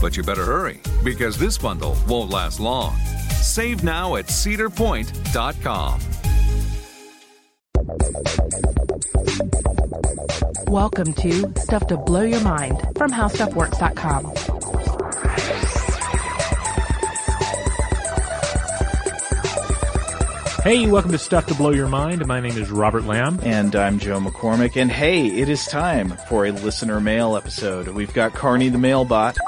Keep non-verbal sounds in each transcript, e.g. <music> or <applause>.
But you better hurry because this bundle won't last long. Save now at cedarpoint.com. Welcome to Stuff to Blow Your Mind from HowStuffWorks.com. Hey, welcome to Stuff to Blow Your Mind. My name is Robert Lamb. And I'm Joe McCormick. And hey, it is time for a listener mail episode. We've got Carney the Mailbot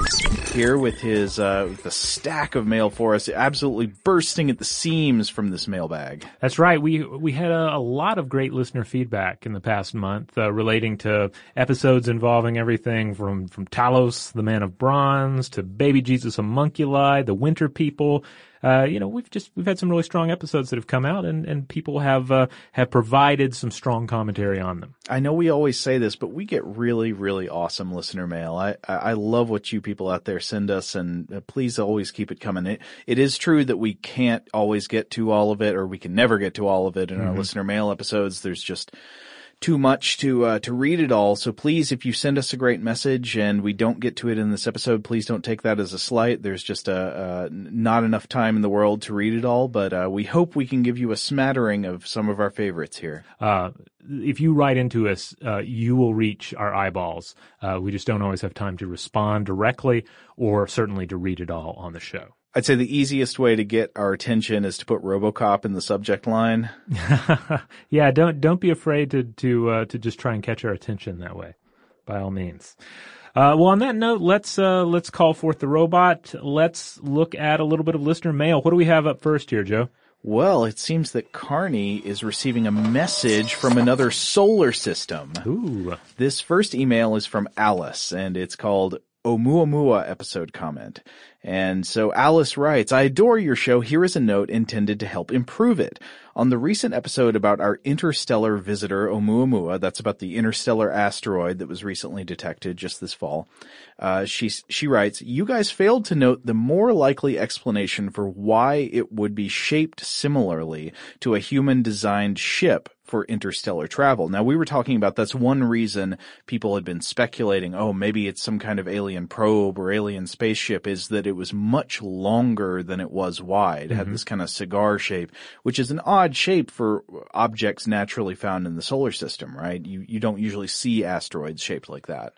here with his, uh, with a stack of mail for us, absolutely bursting at the seams from this mailbag. That's right. We, we had a, a lot of great listener feedback in the past month, uh, relating to episodes involving everything from, from Talos, the Man of Bronze, to Baby Jesus Homunculi, the Winter People, uh, you know, we've just we've had some really strong episodes that have come out, and and people have uh, have provided some strong commentary on them. I know we always say this, but we get really really awesome listener mail. I I love what you people out there send us, and uh, please always keep it coming. It it is true that we can't always get to all of it, or we can never get to all of it in mm-hmm. our listener mail episodes. There's just too much to uh, to read it all. So please, if you send us a great message and we don't get to it in this episode, please don't take that as a slight. There's just a, not enough time in the world to read it all, but uh, we hope we can give you a smattering of some of our favorites here. Uh, if you write into us, uh, you will reach our eyeballs. Uh, we just don't always have time to respond directly, or certainly to read it all on the show. I'd say the easiest way to get our attention is to put RoboCop in the subject line. <laughs> yeah, don't don't be afraid to to uh, to just try and catch our attention that way. By all means. Uh, well, on that note, let's uh, let's call forth the robot. Let's look at a little bit of listener mail. What do we have up first here, Joe? Well, it seems that Carney is receiving a message from another solar system. Ooh. This first email is from Alice, and it's called Oumuamua episode comment. And so Alice writes, I adore your show. Here is a note intended to help improve it. On the recent episode about our interstellar visitor Oumuamua, that's about the interstellar asteroid that was recently detected just this fall, uh, she, she writes, you guys failed to note the more likely explanation for why it would be shaped similarly to a human designed ship for interstellar travel. Now we were talking about that's one reason people had been speculating, oh, maybe it's some kind of alien probe or alien spaceship is that it was much longer than it was wide. Had mm-hmm. this kind of cigar shape, which is an odd shape for objects naturally found in the solar system, right? You, you don't usually see asteroids shaped like that.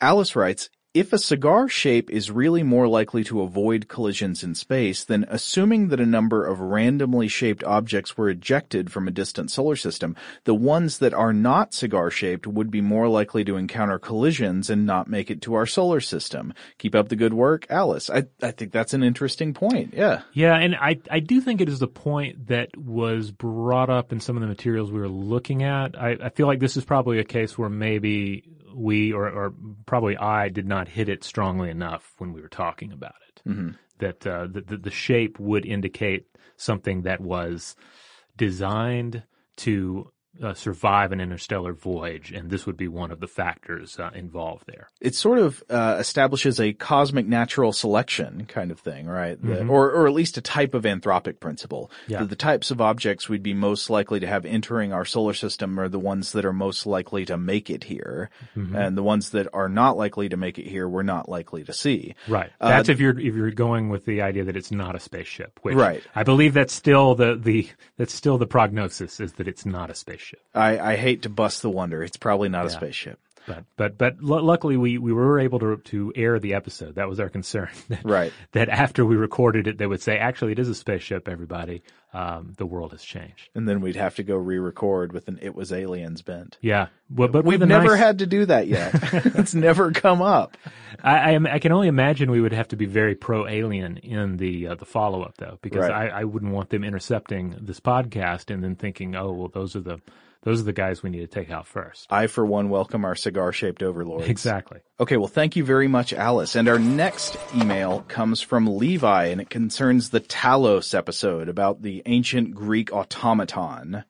Alice writes, if a cigar shape is really more likely to avoid collisions in space, then assuming that a number of randomly shaped objects were ejected from a distant solar system, the ones that are not cigar shaped would be more likely to encounter collisions and not make it to our solar system. Keep up the good work, Alice. I, I think that's an interesting point. Yeah. Yeah, and I, I do think it is a point that was brought up in some of the materials we were looking at. I, I feel like this is probably a case where maybe we or, or probably I did not hit it strongly enough when we were talking about it. Mm-hmm. That uh, the, the the shape would indicate something that was designed to uh, survive an interstellar voyage, and this would be one of the factors uh, involved there. It sort of uh, establishes a cosmic natural selection kind of thing, right? The, or, or at least a type of anthropic principle. Yeah. That the types of objects we'd be most likely to have entering our solar system are the ones that are most likely to make it here, and the ones that are not likely to make it here, we're not likely to see. Right. That's if you're if you're going with the idea that it's not a spaceship. Which Right. I believe that's still the, the that's still the prognosis is that it's not a spaceship. I, I hate to bust the wonder. It's probably not a spaceship. But but but lu luckily we, we were able to to air the episode. That was our concern. <laughs> That, Right. That after we recorded it, they would say, actually, it is a spaceship. Everybody, um, the world has changed. And then we'd have to go re-record with an "It Was Aliens" bent. Yeah. Well, but We've never nice- had to do that yet. <laughs> <laughs> it's never come up. I, I, am- I can only imagine we would have to be very pro alien in the uh, the follow up though, because Right. I, I wouldn't want them intercepting this podcast and then thinking, oh well, those are the those are the guys we need to take out first. I, for one, welcome our cigar-shaped overlords. Exactly. Okay, well, thank you very much, Alice. And our next email comes from Levi, and it concerns the Talos episode about the ancient Greek automaton.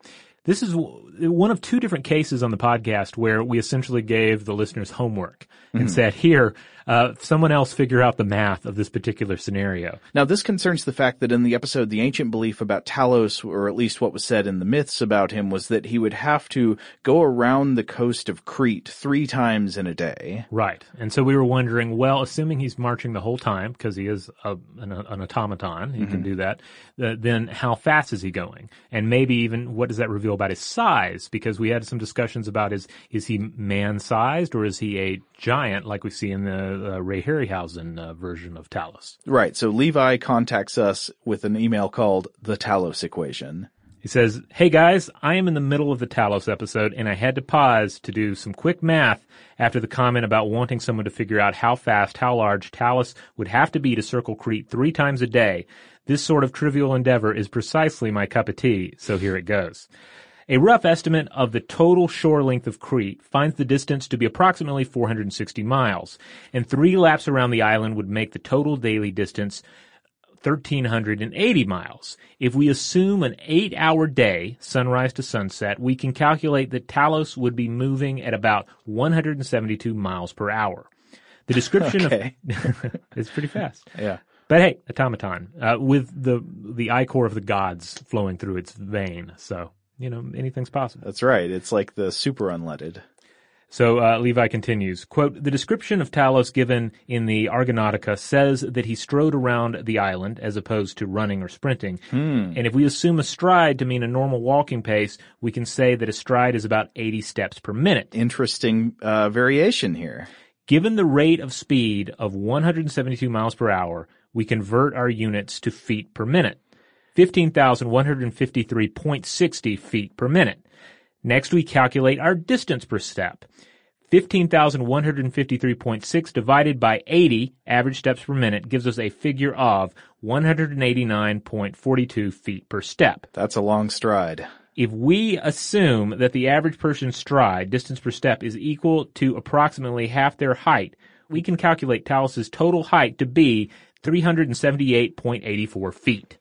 This is one of two different cases on the podcast where we essentially gave the listeners homework and mm-hmm. said, here, uh, someone else figure out the math of this particular scenario. Now, this concerns the fact that in the episode, the ancient belief about Talos, or at least what was said in the myths about him, was that he would have to go around the coast of Crete three times in a day. Right. And so we were wondering, well, assuming he's marching the whole time, because he is a, an, an automaton, he can do that, uh, then how fast is he going? And maybe even what does that reveal about his size? Because we had some discussions about is, is he man-sized or is he a giant like we see in the uh, Ray Harryhausen uh, version of Talos? Right, so Levi contacts us with an email called The Talos Equation. He says, Hey guys, I am in the middle of the Talos episode and I had to pause to do some quick math after the comment about wanting someone to figure out how fast, how large Talos would have to be to circle Crete three times a day. This sort of trivial endeavor is precisely my cup of tea, so here it goes. A rough estimate of the total shore length of Crete finds the distance to be approximately 460 miles, and three laps around the island would make the total daily distance 1,380 miles. If we assume an eight hour day, sunrise to sunset, we can calculate that Talos would be moving at about 172 miles per hour. The description <laughs> Okay. <laughs> of it's pretty fast. Yeah. But hey, automaton uh, with the the ichor of the gods flowing through its vein. So you know anything's possible. That's right. It's like the super unleaded. So uh, Levi continues, quote, The description of Talos given in the Argonautica says that he strode around the island as opposed to running or sprinting. And if we assume a stride to mean a normal walking pace, we can say that a stride is about 80 steps per minute. Interesting uh, variation here. Given the rate of speed of 172 miles per hour, we convert our units to feet per minute. 15,153.60 feet per minute. Next, we calculate our distance per step. 15,153.6 divided by 80 average steps per minute gives us a figure of 189.42 feet per step. That's a long stride. If we assume that the average person's stride, distance per step, is equal to approximately half their height, we can calculate Talos's total height to be 378.84 feet.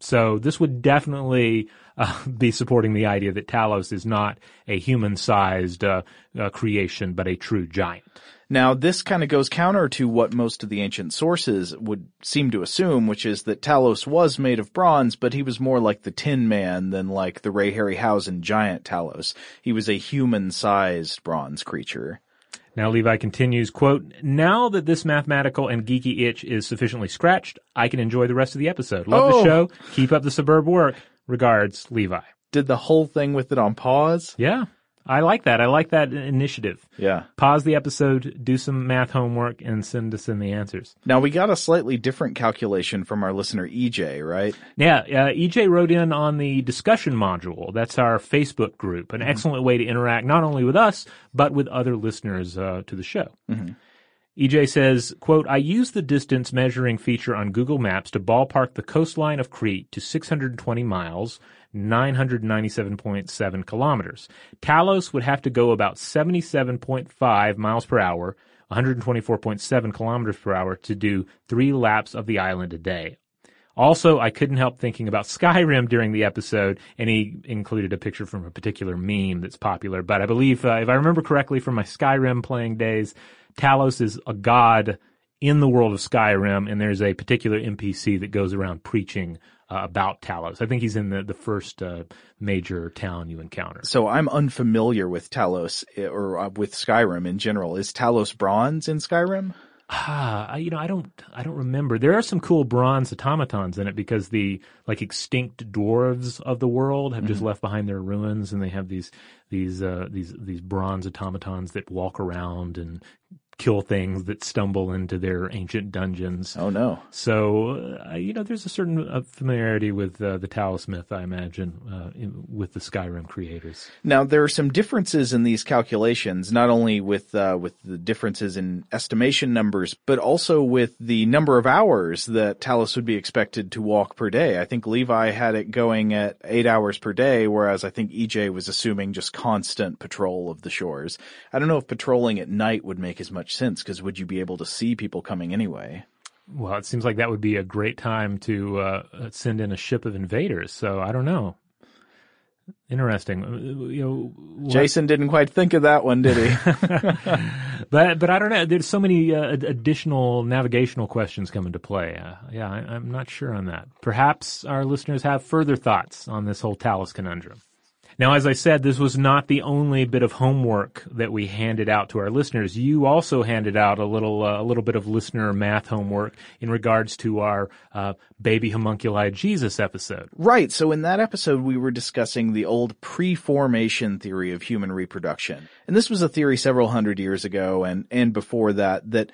So this would definitely uh, <laughs> be supporting the idea that Talos is not a human-sized uh, uh, creation, but a true giant. Now, this kind of goes counter to what most of the ancient sources would seem to assume, which is that Talos was made of bronze, but he was more like the Tin Man than like the Ray Harryhausen giant Talos. He was a human-sized bronze creature. Now Levi continues, quote, Now that this mathematical and geeky itch is sufficiently scratched, I can enjoy the rest of the episode. Love Oh. the show. Keep up the suburb work. Regards, Levi. Did the whole thing with it on pause? Yeah. I like that. I like that initiative. Yeah. Pause the episode, do some math homework, and send us in the answers. Now we got a slightly different calculation from our listener EJ, right? Yeah, uh, EJ wrote in on the discussion module. That's our Facebook group. An excellent way to interact not only with us, but with other listeners uh, to the show. EJ says, quote, I use the distance measuring feature on Google Maps to ballpark the coastline of Crete to 620 miles, 997.7 kilometers. Talos would have to go about 77.5 miles per hour, 124.7 kilometers per hour to do three laps of the island a day. Also, I couldn't help thinking about <laughs> Skyrim during the episode, and he included a picture from a particular meme that's popular. But I believe, uh, if I remember correctly from my Skyrim playing days, Talos is a god in the world of Skyrim, and there's a particular NPC that goes around preaching uh, about Talos. I think he's in the the first uh, major town you encounter. So I'm unfamiliar with Talos eh, or uh, with Skyrim in general. Is Talos bronze in Skyrim? Ah, I- you know, I don't, I don't remember. There are some cool bronze automatons in it because the like extinct dwarves of the world have just left behind their ruins, and they have these these uh, these these bronze automatons that walk around and kill things that stumble into their ancient dungeons. Oh no. So, uh, you know, there's a certain uh, familiarity with uh, the Talos myth, I imagine, uh, in, with the Skyrim creators. Now there are some differences in these calculations, not only with uh, with the differences in estimation numbers, but also with the number of hours that Talos would be expected to walk per day. I think Levi had it going at eight hours per day, whereas I think EJ was assuming just constant patrol of the shores. I don't know if patrolling at night would make as much sense because would you be able to see people coming anyway? Well, it seems like that would be a great time to uh, send in a ship of invaders. So I don't know. Interesting. Uh, You know, what- Jason didn't quite think of that one, did he? <laughs> but but I don't know. There's so many uh, additional navigational questions come into play. Uh, yeah, I, I'm not sure on that. Perhaps our listeners have further thoughts on this whole Talos conundrum. Now, as I said, this was not the only bit of homework that we handed out to our listeners. You also handed out a little, uh, a little bit of listener math homework in regards to our uh, baby homunculi Jesus episode. Right. So in that episode, we were discussing the old pre-formation theory of human reproduction. And this was a theory several hundred years ago and, and before that, that,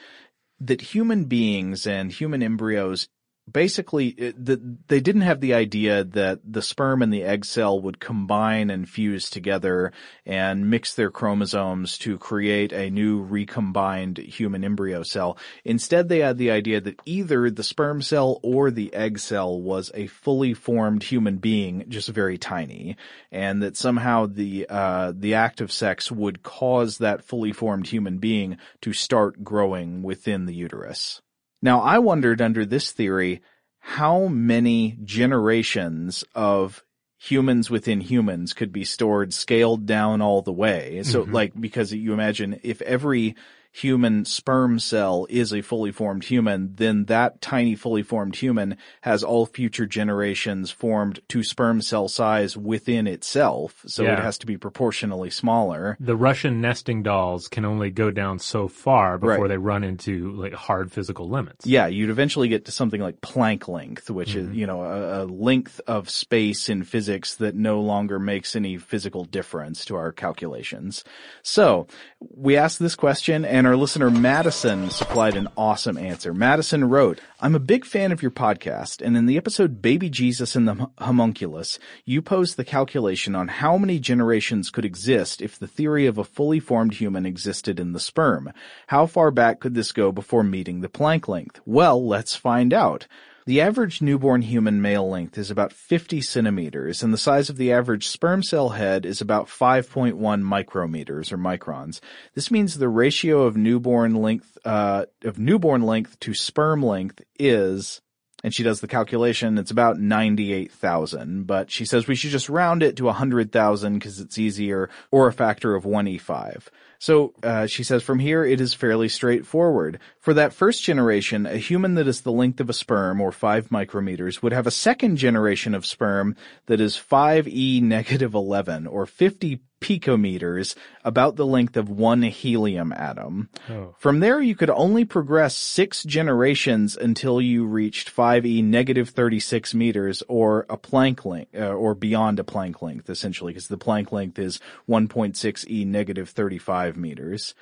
that human beings and human embryos basically it- that they didn't have the idea that the sperm and the egg cell would combine and fuse together and mix their chromosomes to create a new recombined human embryo cell. Instead, they had the idea that either the sperm cell or the egg cell was a fully formed human being, just very tiny, and that somehow the uh, the act of sex would cause that fully formed human being to start growing within the uterus. Now, I wondered under this theory, how many generations of humans within humans could be stored scaled down all the way. So mm-hmm. like, because you imagine if every human sperm cell is a fully formed human, then that tiny fully formed human has all future generations formed to sperm cell size within itself. So it has to be proportionally smaller. The Russian nesting dolls can only go down so far before Right. they run into like hard physical limits. Yeah, you'd eventually get to something like Planck length, which is, mm-hmm. you know, a, a length of space in physics that no longer makes any physical difference to our calculations. So, we asked this question and our listener Madison supplied an awesome answer. Madison wrote, I'm a big fan of your podcast and in the episode Baby Jesus and the Homunculus, you posed the calculation on how many generations could exist if the theory of a fully formed human existed in the sperm. How far back could this go before meeting the Planck length? Well, let's find out. The average newborn human male length is about 50 centimeters, and the size of the average sperm cell head is about 5.1 micrometers or microns. This means the ratio of newborn length uh, of newborn length to sperm length is and she does the calculation. It's about 98,000, but she says we should just round it to 100,000 because it's easier or a factor of 1e5. So, uh, she says from here it is fairly straightforward. For that first generation, a human that is the length of a sperm or 5 micrometers would have a second generation of sperm that is 5e negative 11 or 50 picometers, about the length of one helium atom. Oh. From there, you could only progress six generations until you reached 5e negative 36 meters or a Planck length, uh, or beyond a Planck length, essentially, because the Planck length is 1.6e negative 35 meters.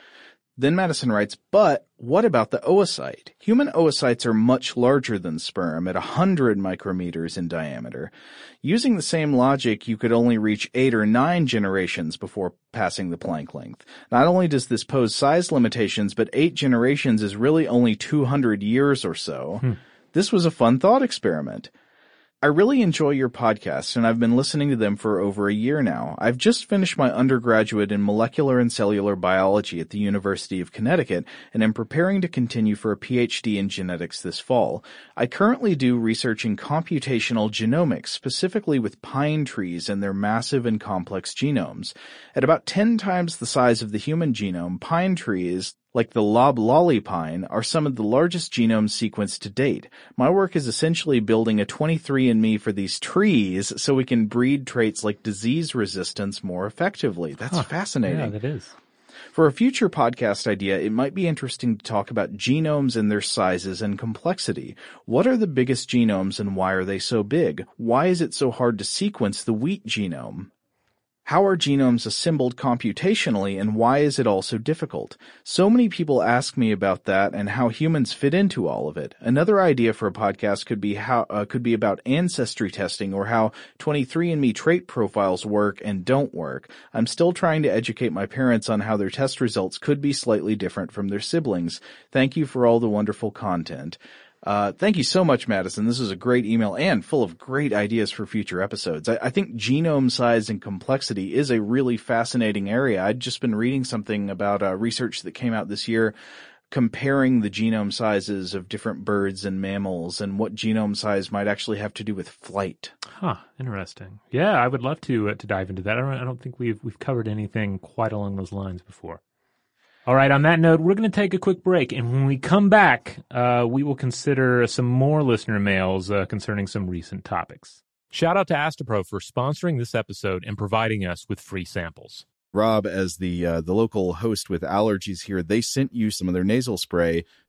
Then Madison writes, but what about the oocyte? Human oocytes are much larger than sperm at 100 micrometers in diameter. Using the same logic, you could only reach 8 or 9 generations before passing the Planck length. Not only does this pose size limitations, but 8 generations is really only 200 years or so. Hmm. This was a fun thought experiment. I really enjoy your podcasts and I've been listening to them for over a year now. I've just finished my undergraduate in molecular and cellular biology at the University of Connecticut and am preparing to continue for a PhD in genetics this fall. I currently do research in computational genomics, specifically with pine trees and their massive and complex genomes. At about 10 times the size of the human genome, pine trees like the loblolly pine, are some of the largest genomes sequenced to date. My work is essentially building a 23andMe for these trees so we can breed traits like disease resistance more effectively. That's fascinating. Yeah, that is. For a future podcast idea, it might be interesting to talk about genomes and their sizes and complexity. What are the biggest genomes and why are they so big? Why is it so hard to sequence the wheat genome? How are genomes assembled computationally and why is it all so difficult? So many people ask me about that and how humans fit into all of it. Another idea for a podcast could be how uh, could be about ancestry testing or how 23andme trait profiles work and don't work. I'm still trying to educate my parents on how their test results could be slightly different from their siblings. Thank you for all the wonderful content. Uh, thank you so much, Madison. This is a great email and full of great ideas for future episodes. I, I, think genome size and complexity is a really fascinating area. I'd just been reading something about uh, research that came out this year comparing the genome sizes of different birds and mammals and what genome size might actually have to do with flight. Huh. Interesting. Yeah, I would love to uh, to dive into that. I don't, I don't think we've we've covered anything quite along those lines before. All right, on that note, we're going to take a quick break. And when we come back, uh, we will consider some more listener mails uh, concerning some recent topics. Shout out to Astepro for sponsoring this episode and providing us with free samples. Rob, as the uh, the local host with allergies here, they sent you some of their nasal spray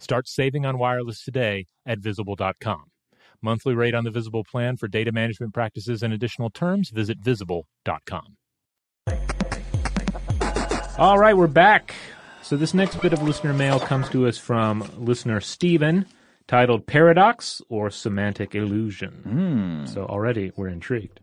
Start saving on wireless today at visible.com. Monthly rate on the Visible plan for data management practices and additional terms, visit visible.com. All right, we're back. So this next bit of listener mail comes to us from listener Stephen, titled Paradox or Semantic Illusion. Hmm. So already we're intrigued.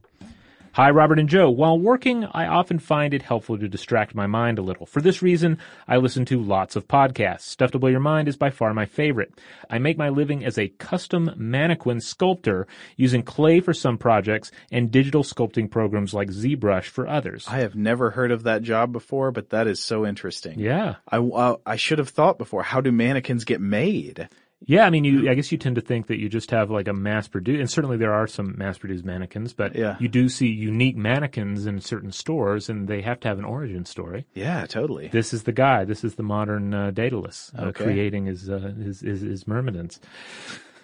Hi, Robert and Joe. While working, I often find it helpful to distract my mind a little. For this reason, I listen to lots of podcasts. Stuff to Blow Your Mind is by far my favorite. I make my living as a custom mannequin sculptor using clay for some projects and digital sculpting programs like ZBrush for others. I have never heard of that job before, but that is so interesting. yeah. I, uh, I should have thought before, how do mannequins get made? Yeah, I mean, you. I guess you tend to think that you just have like a mass produced, and certainly there are some mass produced mannequins, but Yeah. you do see unique mannequins in certain stores, and they have to have an origin story. Yeah, totally. This is the guy. This is the modern uh, Daedalus uh, Okay. creating his, uh, his his his myrmidons.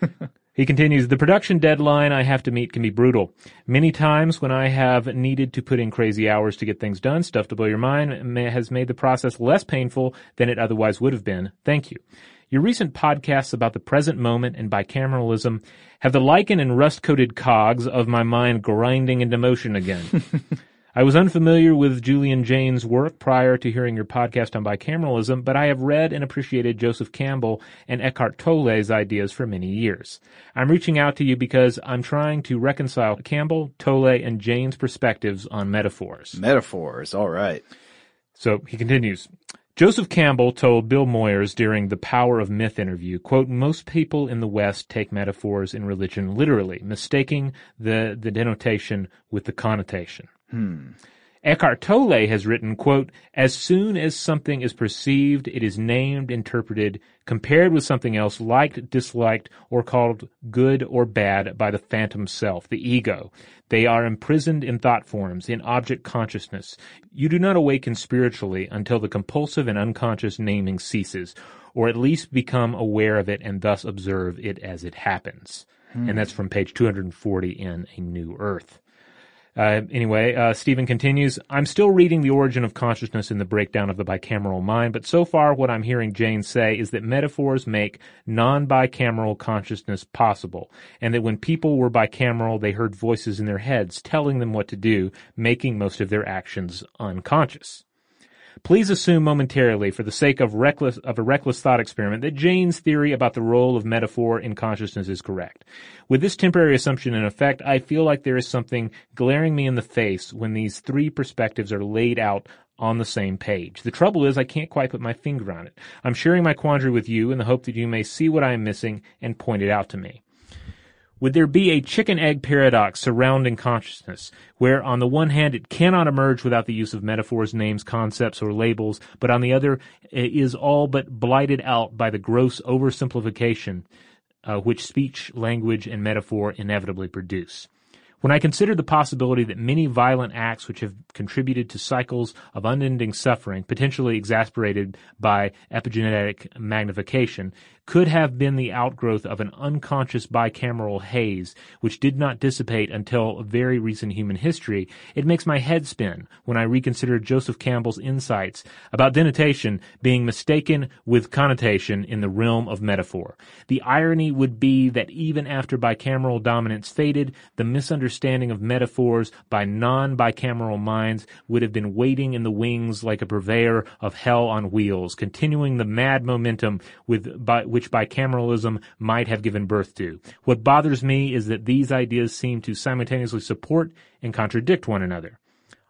<laughs> He continues, the production deadline I have to meet can be brutal. Many times when I have needed to put in crazy hours to get things done, stuff to blow your mind has made the process less painful than it otherwise would have been. Thank you. Your recent podcasts about the present moment and bicameralism have the lichen and rust-coated cogs of my mind grinding into motion again. <laughs> I was unfamiliar with Julian Jaynes' work prior to hearing your podcast on bicameralism, but I have read and appreciated Joseph Campbell and Eckhart Tolle's ideas for many years. I'm reaching out to you because I'm trying to reconcile Campbell, Tolle, and Jaynes' perspectives on metaphors. Metaphors, all right. So he continues. Joseph Campbell told Bill Moyers during the Power of Myth interview, quote, most people in the West take metaphors in religion literally, mistaking the, the denotation with the connotation. Hmm. Eckhart Tolle has written, quote, as soon as something is perceived, it is named, interpreted, compared with something else liked, disliked, or called good or bad by the phantom self, the ego. They are imprisoned in thought forms, in object consciousness. You do not awaken spiritually until the compulsive and unconscious naming ceases, or at least become aware of it and thus observe it as it happens. Hmm. And that's from page 240 in A New Earth. Uh, anyway, uh, Stephen continues, I'm still reading The Origin of Consciousness in the Breakdown of the Bicameral Mind, but so far what I'm hearing Jaynes say is that metaphors make non-bicameral consciousness possible, and that when people were bicameral, they heard voices in their heads telling them what to do, making most of their actions unconscious. Please assume momentarily, for the sake of reckless of a reckless thought experiment, that Jaynes' theory about the role of metaphor in consciousness is correct. With this temporary assumption in effect, I feel like there is something glaring me in the face when these three perspectives are laid out on the same page. The trouble is I can't quite put my finger on it. I'm sharing my quandary with you in the hope that you may see what I am missing and point it out to me. Would there be a chicken egg paradox surrounding consciousness, where on the one hand it cannot emerge without the use of metaphors, names, concepts, or labels, but on the other is all but blighted out by the gross oversimplification uh, which speech, language, and metaphor inevitably produce? When I consider the possibility that many violent acts which have contributed to cycles of unending suffering, potentially exasperated by epigenetic magnification, could have been the outgrowth of an unconscious bicameral haze which did not dissipate until very recent human history, it makes my head spin when I reconsider Joseph Campbell's insights about denotation being mistaken with connotation in the realm of metaphor. The irony would be that even after bicameral dominance faded, the misunderstanding of metaphors by non-bicameral minds would have been waiting in the wings like a purveyor of hell on wheels, continuing the mad momentum with by, which bicameralism might have given birth to. What bothers me is that these ideas seem to simultaneously support and contradict one another.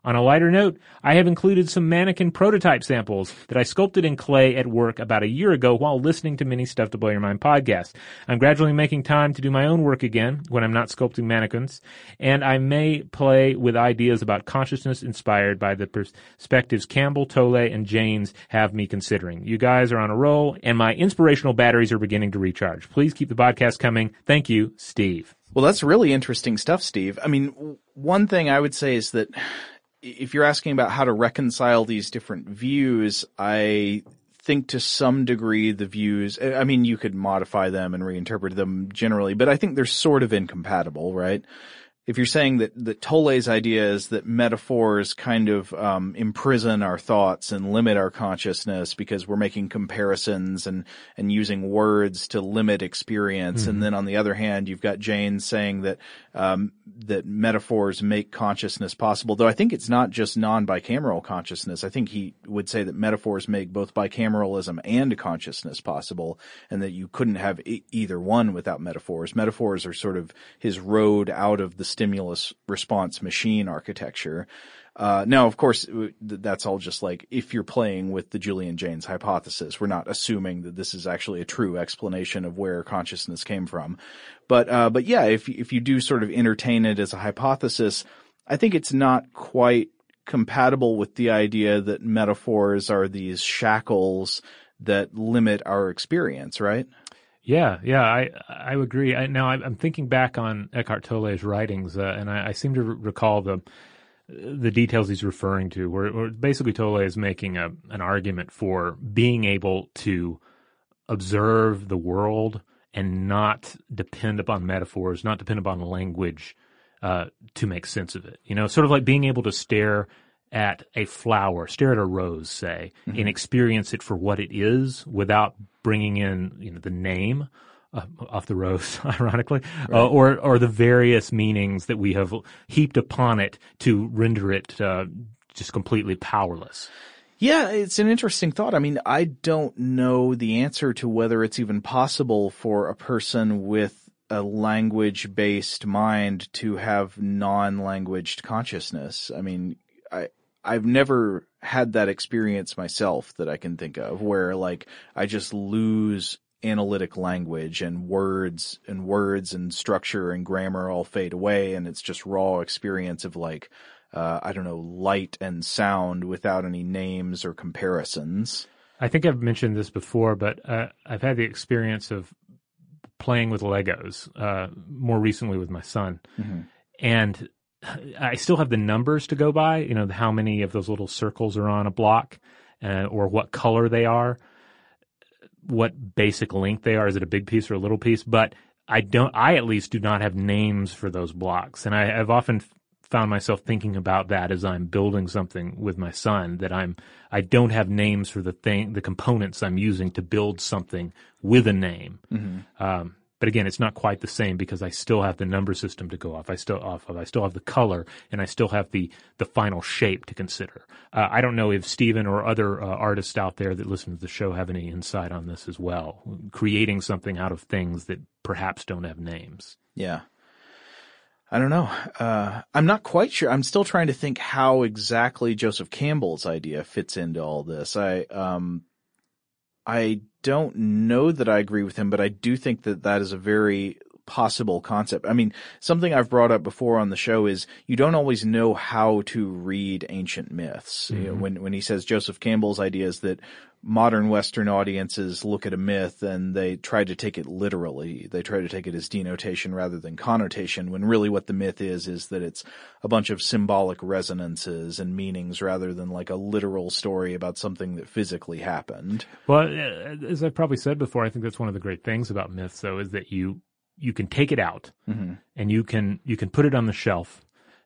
On a lighter note, I have included some mannequin prototype samples that I sculpted in clay at work about a year ago while listening to many Stuff to Blow Your Mind podcasts. I'm gradually making time to do my own work again when I'm not sculpting mannequins, and I may play with ideas about consciousness inspired by the perspectives Campbell, Tolle, and Jaynes have me considering. You guys are on a roll, and my inspirational batteries are beginning to recharge. Please keep the podcast coming. Thank you, Steve. Well, that's really interesting stuff, Steve. I mean, one thing I would say is that if you're asking about how to reconcile these different views, I think to some degree the views, I mean, you could modify them and reinterpret them generally, but I think they're sort of incompatible, right? If you're saying that that Tolle's idea is that metaphors kind of um, imprison our thoughts and limit our consciousness because we're making comparisons and and using words to limit experience, mm-hmm. and then on the other hand, you've got Jaynes saying that um, that metaphors make consciousness possible. Though I think it's not just non-bicameral consciousness. I think he would say that metaphors make both bicameralism and consciousness possible, and that you couldn't have e- either one without metaphors. Metaphors are sort of his road out of the stimulus response machine architecture. Uh, now, of course, that's all just like if you're playing with the Julian Jaynes hypothesis. We're not assuming that this is actually a true explanation of where consciousness came from. But, uh, but yeah, if, if you do sort of entertain it as a hypothesis, I think it's not quite compatible with the idea that metaphors are these shackles that limit our experience, right? Yeah, yeah, I I agree. I, now I'm thinking back on Eckhart Tolle's writings, uh, and I, I, seem to recall the the details he's referring to, where, where, basically Tolle is making a an argument for being able to observe the world and not depend upon metaphors, not depend upon language uh, to make sense of it. You know, sort of like being able to stare at a flower, stare at a rose, say, mm-hmm. and experience it for what it is without bringing in, you know, the name uh, off the rose, <laughs> ironically, right. uh, or or the various meanings that we have heaped upon it to render it uh, just completely powerless. Yeah, it's an interesting thought. I mean, I don't know the answer to whether it's even possible for a person with a language based mind to have non languaged consciousness. I mean, I, I've never had that experience myself that I can think of where like I just lose analytic language and words and words and structure and grammar all fade away and it's just raw experience of like uh, I don't know light and sound without any names or comparisons. I think I've mentioned this before, but uh, I've had the experience of playing with Legos uh, more recently with my son, mm-hmm. and I still have the numbers to go by, you know, how many of those little circles are on a block uh, or what color they are, what basic length they are. Is it a big piece or a little piece? But I don't, I at least do not have names for those blocks. And I, have often found myself thinking about that as I'm building something with my son that I'm, I don't have names for the thing, the components I'm using to build something with a name. Mm-hmm. Um, but again, it's not quite the same because I still have the number system to go off. I still off of. I still have the color, and I still have the the final shape to consider. Uh, I don't know if Stephen or other uh, artists out there that listen to the show have any insight on this as well. Creating something out of things that perhaps don't have names. Yeah. I don't know. Uh, I'm not quite sure. I'm still trying to think how exactly Joseph Campbell's idea fits into all this. I, um, I don't know that I agree with him, but I do think that that is a very possible concept. I mean, something I've brought up before on the show is you don't always know how to read ancient myths. You know, when when he says Joseph Campbell's idea is that modern Western audiences look at a myth and they try to take it literally. They try to take it as denotation rather than connotation, when really what the myth is is that it's a bunch of symbolic resonances and meanings rather than like a literal story about something that physically happened. Well, uh, as I've probably said before, I think that's one of the great things about myths, though, is that you you can take it out and you can you can put it on the shelf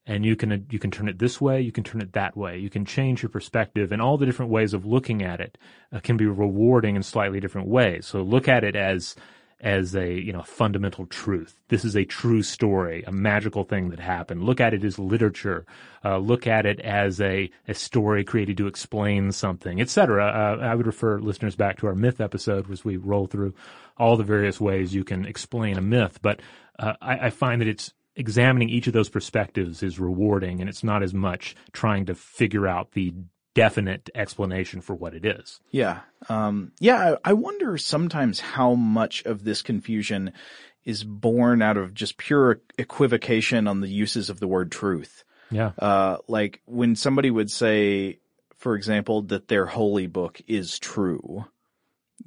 and you can you can turn it this way, you can turn it that way, you can change your perspective, and all the different ways of looking at it uh, can be rewarding in slightly different ways. So look at it as as a you know fundamental truth. This is a true story, a magical thing that happened. Look at it as literature. Uh, look at it as a, a story created to explain something, etc. Uh, I would refer listeners back to our myth episode as we roll through all the various ways you can explain a myth. But uh, I, I find that it's examining each of those perspectives is rewarding, and it's not as much trying to figure out the definite explanation for what it is. Yeah. Um, yeah. I, I wonder sometimes how much of this confusion is born out of just pure equivocation on the uses of the word truth. Yeah. Uh, like when somebody would say, for example, that their holy book is true,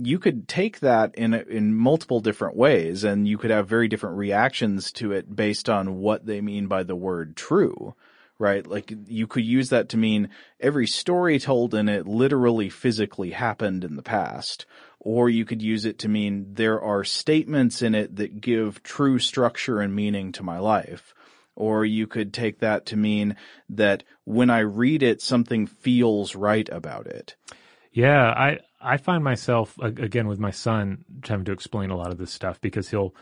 you could take that in in multiple different ways, and you could have very different reactions to it based on what they mean by the word true. Right? Like you could use that to mean every story told in it literally physically happened in the past. Or you could use it to mean there are statements in it that give true structure and meaning to my life. Or you could take that to mean that when I read it, something feels right about it. Yeah, I I find myself again with my son having to explain a lot of this stuff because he'll,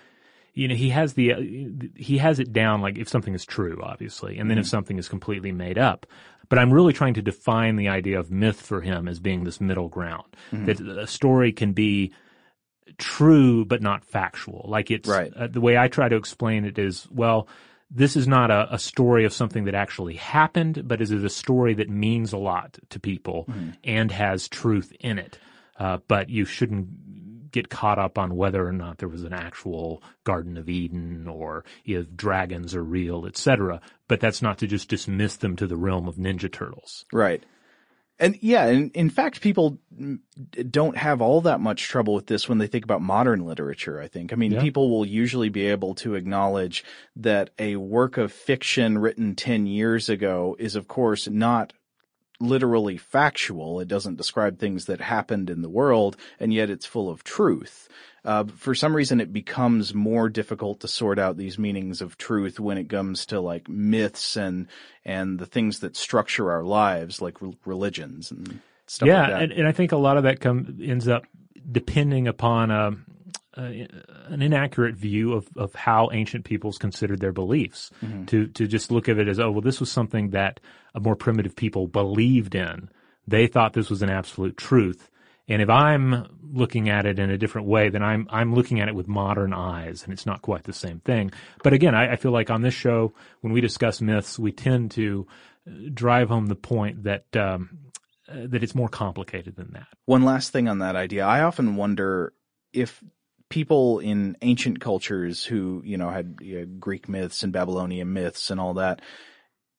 you know, he has the uh, he has it down like if something is true, obviously, and then if something is completely made up. But I'm really trying to define the idea of myth for him as being this middle ground that a story can be true but not factual. Like it's Right. uh, the way I try to explain it is well. This is not a, a story of something that actually happened, but is it a story that means a lot to people and has truth in it? Uh, but you shouldn't get caught up on whether or not there was an actual Garden of Eden or if dragons are real, etc. But that's not to just dismiss them to the realm of Ninja Turtles. Right. And yeah, in, in fact, people don't have all that much trouble with this when they think about modern literature, I think. I mean, Yeah. people will usually be able to acknowledge that a work of fiction written 10 years ago is, of course, not literally factual. It doesn't describe things that happened in the world, and yet it's full of truth. Uh, for some reason, it becomes more difficult to sort out these meanings of truth when it comes to like myths and and the things that structure our lives, like re- religions and stuff yeah, like that. and, and I think a lot of that come ends up depending upon a, a, an inaccurate view of, of how ancient peoples considered their beliefs. Mm-hmm. To to just look at it as oh well, this was something that a more primitive people believed in. They thought this was an absolute truth. And if I'm looking at it in a different way, then I'm I'm looking at it with modern eyes, and it's not quite the same thing. But again, I, I feel like on this show, when we discuss myths, we tend to uh, drive home the point that um, uh, that it's more complicated than that. One last thing on that idea. I often wonder if people in ancient cultures who, you know, had you know, Greek myths and Babylonian myths and all that,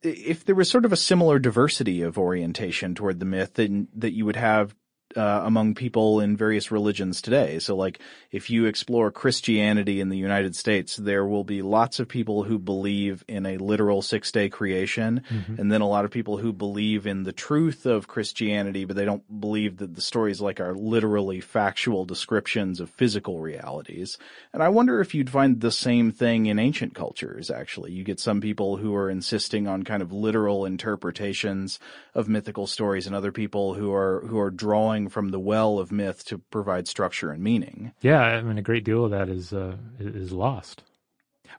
if there was sort of a similar diversity of orientation toward the myth that, that you would have uh, among people in various religions today. So like if you explore Christianity in the United States, there will be lots of people who believe in a literal six day creation and then a lot of people who believe in the truth of Christianity, but they don't believe that the stories like are literally factual descriptions of physical realities. And I wonder if you'd find the same thing in ancient cultures, actually. You get some people who are insisting on kind of literal interpretations of mythical stories and other people who are, who are drawing from the well of myth to provide structure and meaning. Yeah, I mean, a great deal of that is uh, is lost.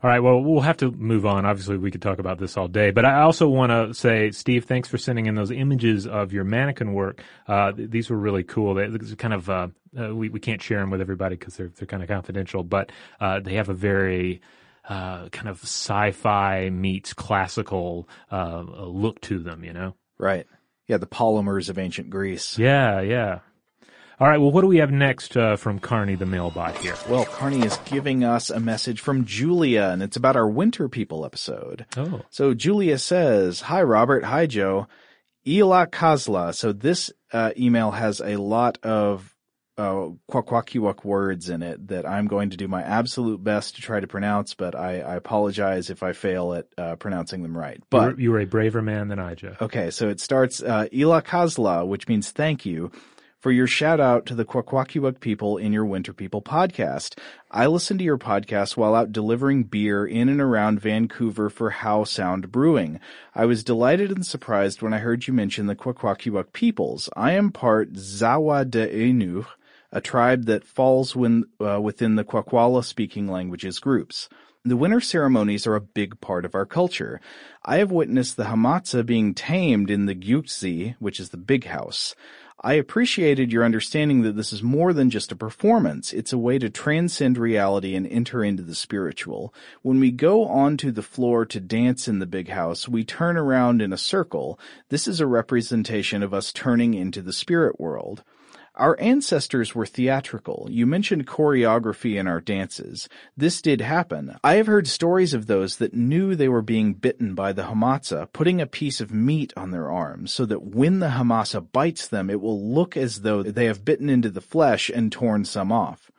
All right, well, we'll have to move on. Obviously, we could talk about this all day, but I also want to say, Steve, thanks for sending in those images of your mannequin work. Uh, th- these were really cool. They, kind of uh, uh, we we can't share them with everybody because they're they're kind of confidential, but uh, they have a very uh, kind of sci-fi meets classical uh, look to them. You know. Right. Yeah, the polymers of ancient Greece. Yeah, yeah. All right, well, what do we have next uh, from Carney the mailbot here? Well, Carney is giving us a message from Julia, and it's about our Winter People episode. Oh. So Julia says, Hi, Robert. Hi, Joe. Ila Kazla. So this uh, email has a lot of uh, words in it that I'm going to do my absolute best to try to pronounce, but I, I apologize if I fail at uh, pronouncing them right. You But were, you were a braver man than I, Joe. Okay, so it starts uh, Ila Kazla, which means thank you for your shout out to the Kwakwaka'wakw people in your Winter People podcast. I listen to your podcast while out delivering beer in and around Vancouver for Howe Sound Brewing. I was delighted and surprised when I heard you mention the Kwakwaka'wakw peoples. I am part Zawa de Enu, a tribe that falls when, uh, within the Kwakwala speaking languages groups. The winter ceremonies are a big part of our culture. I have witnessed the Hamatsa being tamed in the Gyuktzi, which is the big house. I appreciated your understanding that this is more than just a performance. It's a way to transcend reality and enter into the spiritual. When we go onto the floor to dance in the big house, we turn around in a circle. This is a representation of us turning into the spirit world. Our ancestors were theatrical. You mentioned choreography in our dances. This did happen. I have heard stories of those that knew they were being bitten by the Hamatsa, putting a piece of meat on their arms so that when the Hamatsa bites them, it will look as though they have bitten into the flesh and torn some off.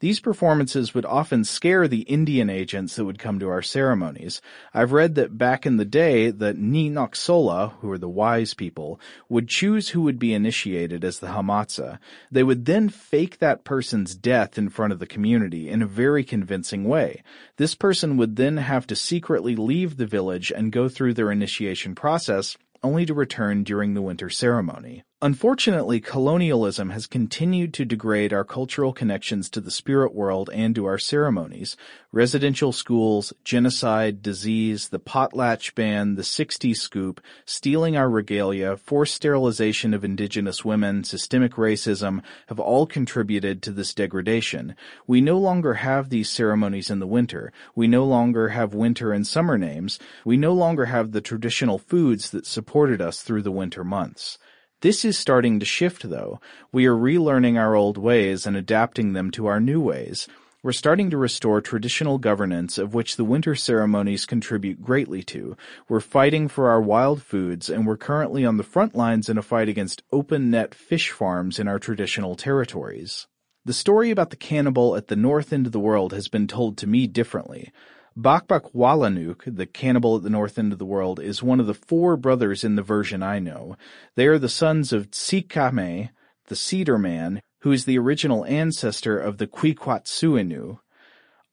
These performances would often scare the Indian agents that would come to our ceremonies. I've read that back in the day, the Ni Noxola, who are the wise people, would choose who would be initiated as the Hamatsa. They would then fake that person's death in front of the community in a very convincing way. This person would then have to secretly leave the village and go through their initiation process only to return during the winter ceremony. Unfortunately, colonialism has continued to degrade our cultural connections to the spirit world and to our ceremonies. Residential schools, genocide, disease, the potlatch ban, the 60s scoop, stealing our regalia, forced sterilization of indigenous women, systemic racism have all contributed to this degradation. We no longer have these ceremonies in the winter. We no longer have winter and summer names. We no longer have the traditional foods that supported us through the winter months. This is starting to shift though. We are relearning our old ways and adapting them to our new ways. We're starting to restore traditional governance of which the winter ceremonies contribute greatly to. We're fighting for our wild foods and we're currently on the front lines in a fight against open net fish farms in our traditional territories. The story about the cannibal at the north end of the world has been told to me differently. Bakbak Walanuk, the cannibal at the north end of the world, is one of the four brothers in the version I know. They are the sons of Tsikame, the Cedar Man, who is the original ancestor of the Kwikwatsuinu.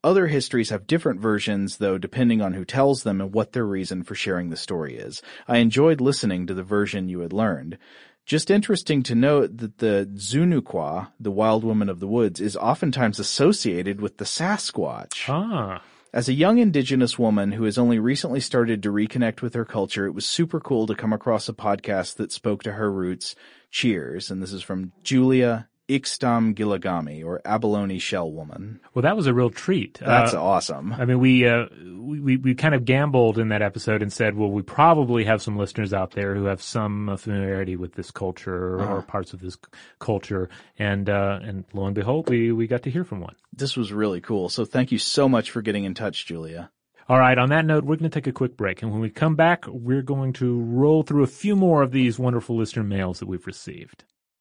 Other histories have different versions, though, depending on who tells them and what their reason for sharing the story is. I enjoyed listening to the version you had learned. Just interesting to note that the Dzunukwa, the wild woman of the woods, is oftentimes associated with the Sasquatch. Ah. As a young indigenous woman who has only recently started to reconnect with her culture, it was super cool to come across a podcast that spoke to her roots. Cheers. And this is from Julia Ixtam Gilagami or Abalone Shell Woman. Well, that was a real treat. That's Uh, awesome. I mean, we, uh, we, we, kind of gambled in that episode and said, well, we probably have some listeners out there who have some familiarity with this culture Uh-huh. or parts of this culture. And, uh, and lo and behold, we, we got to hear from one. This was really cool. So thank you so much for getting in touch, Julia. All right. On that note, we're going to take a quick break. And when we come back, we're going to roll through a few more of these wonderful listener mails that we've received.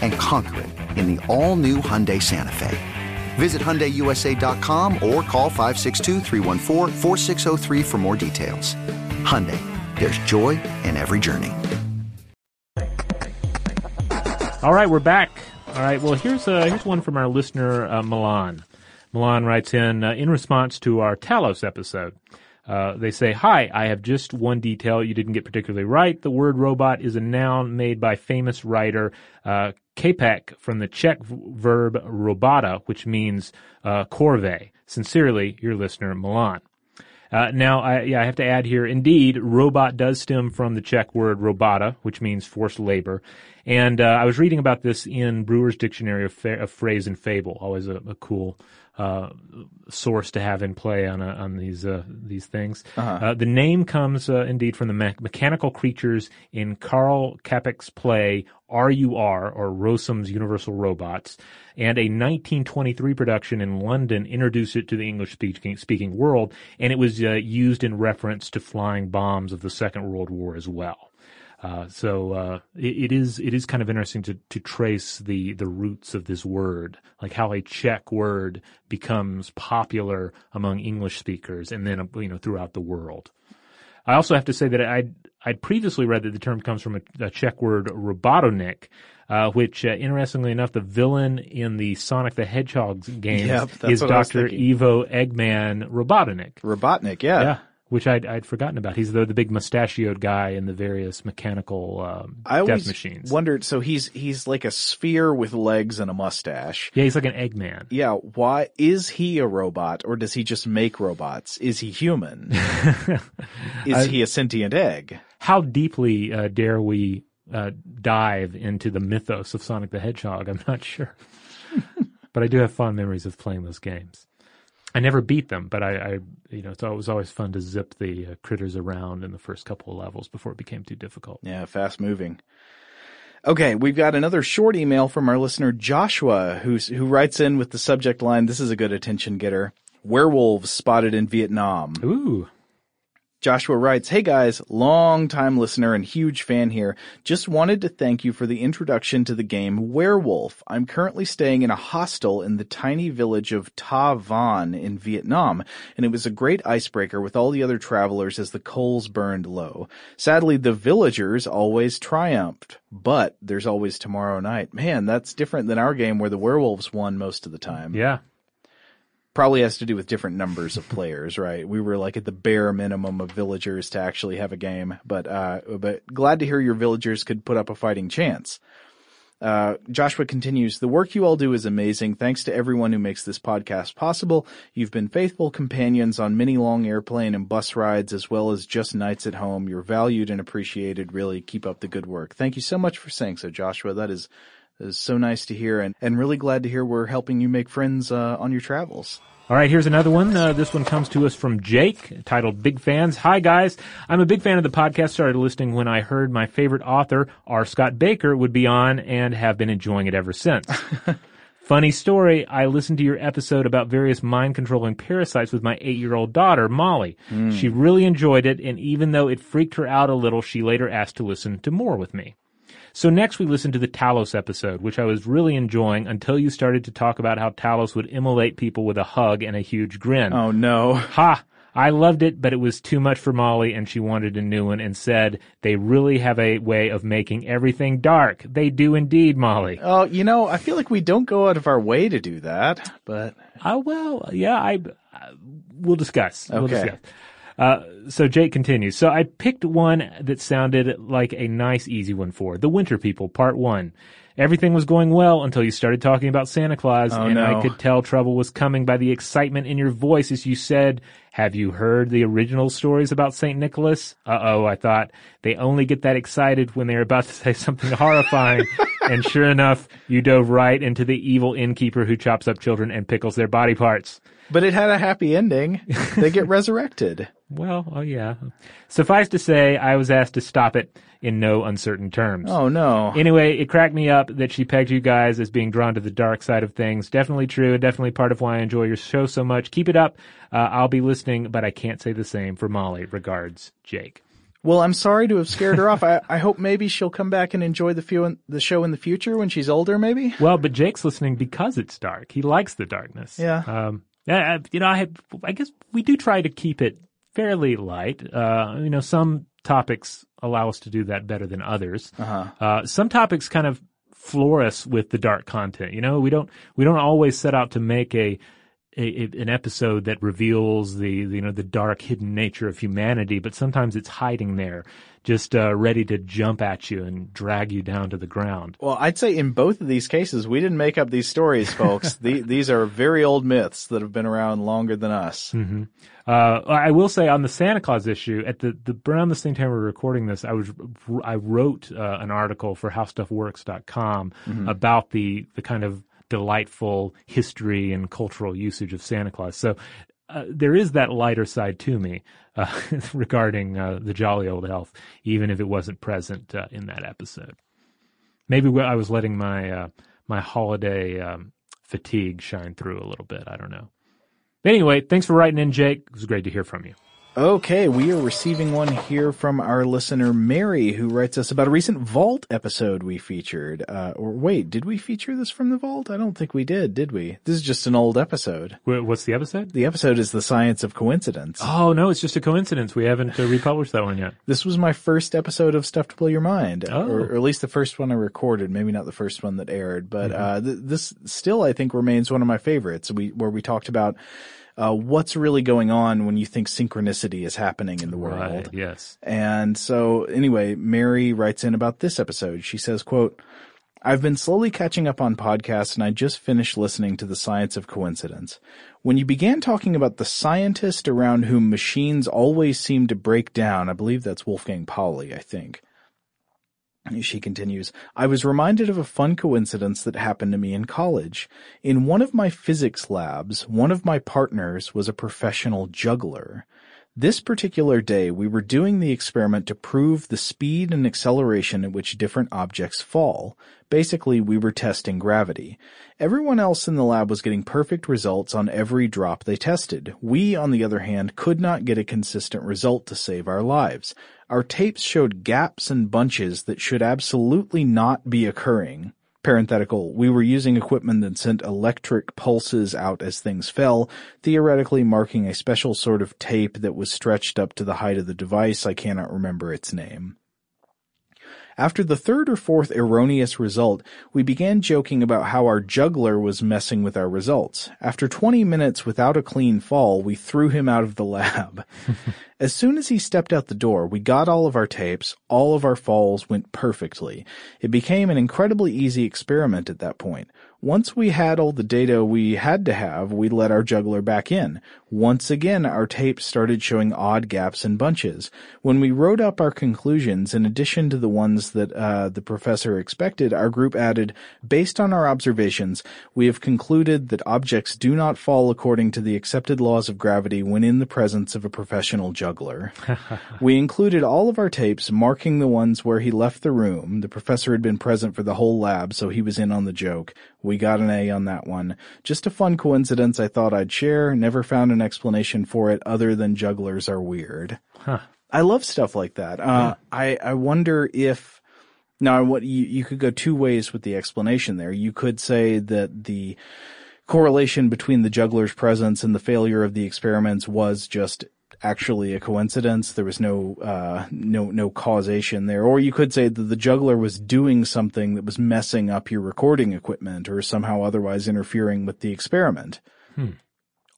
And conquer it in the all new Hyundai Santa Fe. Visit HyundaiUSA.com or call 562 for more details. Hyundai, there's joy in every journey. All right, we're back. All right, well, here's uh, here's one from our listener, uh, Milan. Milan writes in uh, in response to our Talos episode. Uh, they say, Hi, I have just one detail you didn't get particularly right. The word robot is a noun made by famous writer uh, Čapek from the Czech verb robota, which means uh, corvée. Sincerely, your listener, Milan. Uh, now, I, yeah, I have to add here, indeed, robot does stem from the Czech word robota, which means forced labor. And uh, I was reading about this in Brewer's Dictionary of, Fa- of Phrase and Fable, always a, a cool uh, source to have in play on, a, on these uh, these things. Uh, the name comes uh, indeed from the me- mechanical creatures in Carl Čapek's play RUR or Rossum's Universal Robots, and a 1923 production in London introduced it to the English speaking speaking world, and it was uh, used in reference to flying bombs of the Second World War as well. Uh, so uh, it, it is it is kind of interesting to to trace the the roots of this word, like how a Czech word becomes popular among English speakers, and then you know throughout the world. I also have to say that I'd I'd previously read that the term comes from a, a Czech word robotonik, uh, which uh, interestingly enough, the villain in the Sonic the Hedgehog games Yep, is what I was Dr. thinking. Ivo Eggman Robotnik. Robotnik, yeah. Yeah, which I'd, I'd forgotten about. He's the the big mustachioed guy in the various mechanical um, I death always machines. wondered. So he's he's like a sphere with legs and a mustache. yeah, he's like an Eggman. Yeah, why is he a robot or does he just make robots? Is he human? <laughs> is he a sentient egg? How deeply uh, dare we uh, dive into the mythos of Sonic the Hedgehog? I'm not sure, <laughs> but I do have fond memories of playing those games. I never beat them, but I, I you know, it's always always fun to zip the uh, critters around in the first couple of levels before it became too difficult. Yeah, fast moving. Okay, we've got another short email from our listener Joshua, who's who writes in with the subject line. This is a good attention getter. Werewolves spotted in Vietnam. Ooh, Joshua writes, Hey guys, long time listener and huge fan here. Just wanted to thank you for the introduction to the game Werewolf. I'm currently staying in a hostel in the tiny village of Ta Van in Vietnam, and it was a great icebreaker with all the other travelers as the coals burned low. Sadly, the villagers always triumphed, but there's always tomorrow night. Man, that's different than our game where the werewolves won most of the time yeah. Probably has to do with different numbers of players, right? We were like at the bare minimum of villagers to actually have a game, but uh, but glad to hear your villagers could put up a fighting chance. Uh, Joshua continues, the work you all do is amazing. Thanks to everyone who makes this podcast possible. You've been faithful companions on many long airplane and bus rides, as well as just nights at home. You're valued and appreciated. Really keep up the good work. Thank you so much for saying so, Joshua. That is, is so nice to hear and, and really glad to hear we're helping you make friends, uh, on your travels. All right, here's another one. Uh, this one comes to us from Jake, titled Big Fans. Hi guys. I'm a big fan of the podcast. Started listening when I heard my favorite author, R. Scott Bakker, would be on and have been enjoying it ever since. <laughs> Funny story, I listened to your episode about various mind controlling parasites with my eight year old daughter, Molly. She really enjoyed it, and even though it freaked her out a little, she later asked to listen to more with me. So next we listened to the Talos episode, which I was really enjoying until you started to talk about how Talos would immolate people with a hug and a huge grin. Oh no. Ha! I loved it, but it was too much for Molly and she wanted a new one and said, they really have a way of making everything dark. They do indeed, Molly. Oh, you know, I feel like we don't go out of our way to do that, but Oh, well, yeah, I, uh, we'll discuss. We'll Okay. discuss. Uh, so Jake continues. So I picked one that sounded like a nice, easy one for The Winter People, Part 1. Everything was going well until you started talking about Santa Claus, Oh, and no. I could tell trouble was coming by the excitement in your voice as you said, have you heard the original stories about St. Nicholas? Uh-oh, I thought. They only get that excited when they're about <laughs> to say something horrifying. and sure enough, you dove right into the evil innkeeper who chops up children and pickles their body parts. but it had a happy ending. They get <laughs> resurrected. Well, oh yeah. Suffice to say, I was asked to stop it in no uncertain terms. Oh no. Anyway, it cracked me up that she pegged you guys as being drawn to the dark side of things. Definitely true, and definitely part of why I enjoy your show so much. Keep it up. Uh, I'll be listening, but I can't say the same for Molly. Regards, Jake. Well, I'm sorry to have scared her off. I, I hope maybe she'll come back and enjoy the few the show in the future when she's older, maybe. Well, but Jake's listening because it's dark. He likes the darkness. Yeah. Um, yeah, you know, I I guess we do try to keep it fairly light. Uh, you know, some topics allow us to do that better than others. Uh-huh. some topics kind of floor us with the dark content. You know, we don't, we don't always set out to make a, a, an episode that reveals the, the, you know, the dark hidden nature of humanity, but sometimes it's hiding there, just, uh, ready to jump at you and drag you down to the ground. Well, I'd say in both of these cases, we didn't make up these stories, folks. <laughs> the, these are very old myths that have been around longer than us. Uh, I will say on the Santa Claus issue, at the, the around the same time we were recording this, I was I wrote uh, an article for HowStuffWorks.com about the the kind of delightful history and cultural usage of Santa Claus. So uh, there is that lighter side to me uh, <laughs> regarding uh, the jolly old elf, even if it wasn't present uh, in that episode. Maybe I was letting my uh, my holiday um, fatigue shine through a little bit. I don't know. Anyway, thanks for writing in, Jake. It was great to hear from you. Okay, we are receiving one here from our listener Mary, who writes us about a recent Vault episode we featured. Uh, or wait, did we feature this from the Vault? I don't think we did, did we? This is just an old episode. What's the episode? The episode is the science of coincidence. Oh no, it's just a coincidence. We haven't uh, republished that one yet. This was my first episode of Stuff to Blow Your Mind, Oh. or, or at least the first one I recorded. Maybe not the first one that aired, but uh, th- this still I think remains one of my favorites. We where we talked about uh, what's really going on when you think synchronicity is happening in the world. Right, yes. And so anyway, Mary writes in about this episode. She says, quote, I've been slowly catching up on podcasts and I just finished listening to The Science of Coincidence. When you began talking about the scientist around whom machines always seem to break down, I believe that's Wolfgang Pauli, I think. She continues, I was reminded of a fun coincidence that happened to me in college. In one of my physics labs, one of my partners was a professional juggler. This particular day, we were doing the experiment to prove the speed and acceleration at which different objects fall. Basically, we were testing gravity. Everyone else in the lab was getting perfect results on every drop they tested. We, on the other hand, could not get a consistent result to save our lives. Our tapes showed gaps and bunches that should absolutely not be occurring. Parenthetical, we were using equipment that sent electric pulses out as things fell, theoretically marking a special sort of tape that was stretched up to the height of the device. I cannot remember its name. After the third or fourth erroneous result, we began joking about how our juggler was messing with our results. After 20 minutes without a clean fall, we threw him out of the lab. <laughs> as soon as he stepped out the door, we got all of our tapes, all of our falls went perfectly. It became an incredibly easy experiment at that point. Once we had all the data we had to have, we let our juggler back in. Once again, our tapes started showing odd gaps and bunches. When we wrote up our conclusions, in addition to the ones that uh, the professor expected, our group added, based on our observations, we have concluded that objects do not fall according to the accepted laws of gravity when in the presence of a professional juggler. <laughs> we included all of our tapes, marking the ones where he left the room. The professor had been present for the whole lab, so he was in on the joke. We got an A on that one. Just a fun coincidence I thought I'd share. Never found an explanation for it other than jugglers are weird. Huh. I love stuff like that. Uh, I, I wonder if, now what you, you could go two ways with the explanation there. You could say that the correlation between the juggler's presence and the failure of the experiments was just actually a coincidence. There was no uh, no no causation there, or you could say that the juggler was doing something that was messing up your recording equipment, or somehow otherwise interfering with the experiment.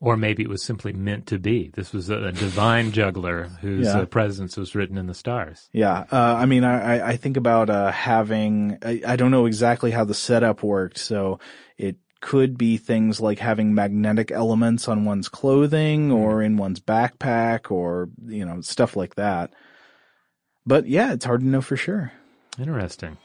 Or maybe it was simply meant to be. This was a, a divine juggler whose Yeah. uh, presence was written in the stars. Yeah, uh, I mean, I, I- think about uh, having. I, I don't know exactly how the setup worked, so it could be things like having magnetic elements on one's clothing or in one's backpack, or you know, stuff like that. But yeah, it's hard to know for sure. Interesting.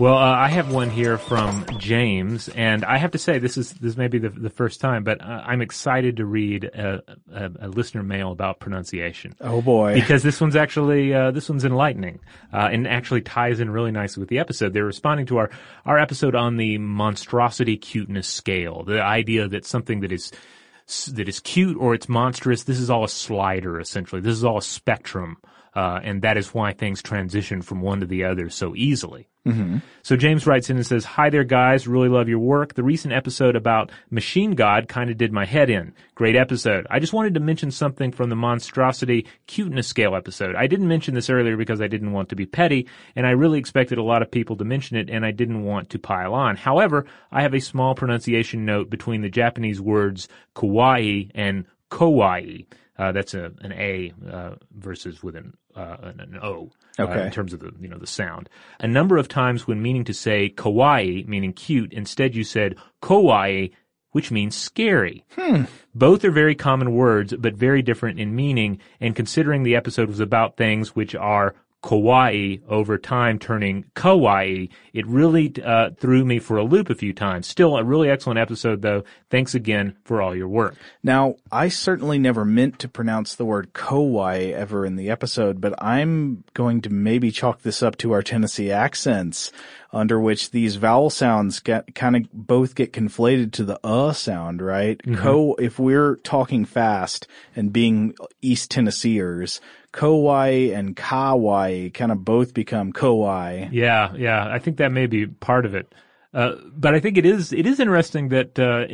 Well, uh, I have one here from James, and I have to say this is this may be the, the first time, but uh, I'm excited to read a, a, a listener mail about pronunciation. Oh boy. because this one's actually uh, this one's enlightening uh, and actually ties in really nicely with the episode. They're responding to our our episode on the monstrosity cuteness scale, the idea that something that is that is cute or it's monstrous. This is all a slider essentially. This is all a spectrum, uh, and that is why things transition from one to the other so easily. So James writes in and says, Hi there guys, really love your work. The recent episode about Machine God kind of did my head in. Great episode. I just wanted to mention something from the monstrosity cuteness scale episode. I didn't mention this earlier because I didn't want to be petty, and I really expected a lot of people to mention it, and I didn't want to pile on. However, I have a small pronunciation note between the Japanese words kawaii and kowai. Uh, that's a, an A uh, versus with an, uh, an, an O uh, Okay. in terms of the you know the sound. A number of times when meaning to say kawaii, meaning cute, instead you said kowai, which means scary. Hmm. Both are very common words, but very different in meaning. And considering the episode was about things which are kawaii over time turning kowai, it really uh, threw me for a loop a few times. Still a really excellent episode though. Thanks again for all your work. Now, I certainly never meant to pronounce the word kowai ever in the episode, but I'm going to maybe chalk this up to our Tennessee accents, under which these vowel sounds get kind of both get conflated to the uh sound, right? Co, if we're talking fast and being East Tennesseers, kowai and kawai kind of both become kowai. Yeah, yeah. I think that may be part of it. Uh, but I think it is it is interesting that uh,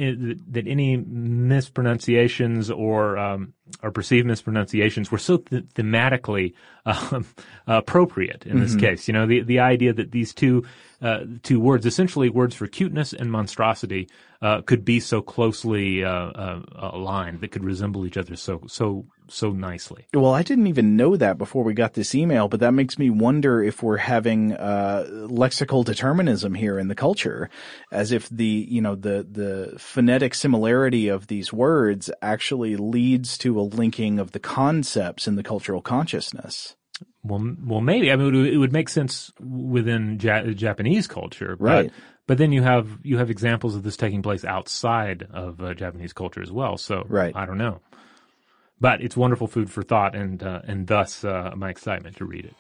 that any mispronunciations or um, or perceived mispronunciations were so th- thematically um, appropriate in this case. You know, the the idea that these two uh, two words, essentially words for cuteness and monstrosity, uh, could be so closely uh, uh, aligned that could resemble each other so so so nicely. Well, I didn't even know that before we got this email, but that makes me wonder if we're having uh, lexical determinism here in the culture, as if the you know the the phonetic similarity of these words actually leads to a linking of the concepts in the cultural consciousness. Well, well, maybe. I mean, it would, make sense within ja- Japanese culture, but, Right. But then you have you have examples of this taking place outside of uh, Japanese culture as well. So Right. I don't know, but it's wonderful food for thought, and uh, and thus uh, my excitement to read it.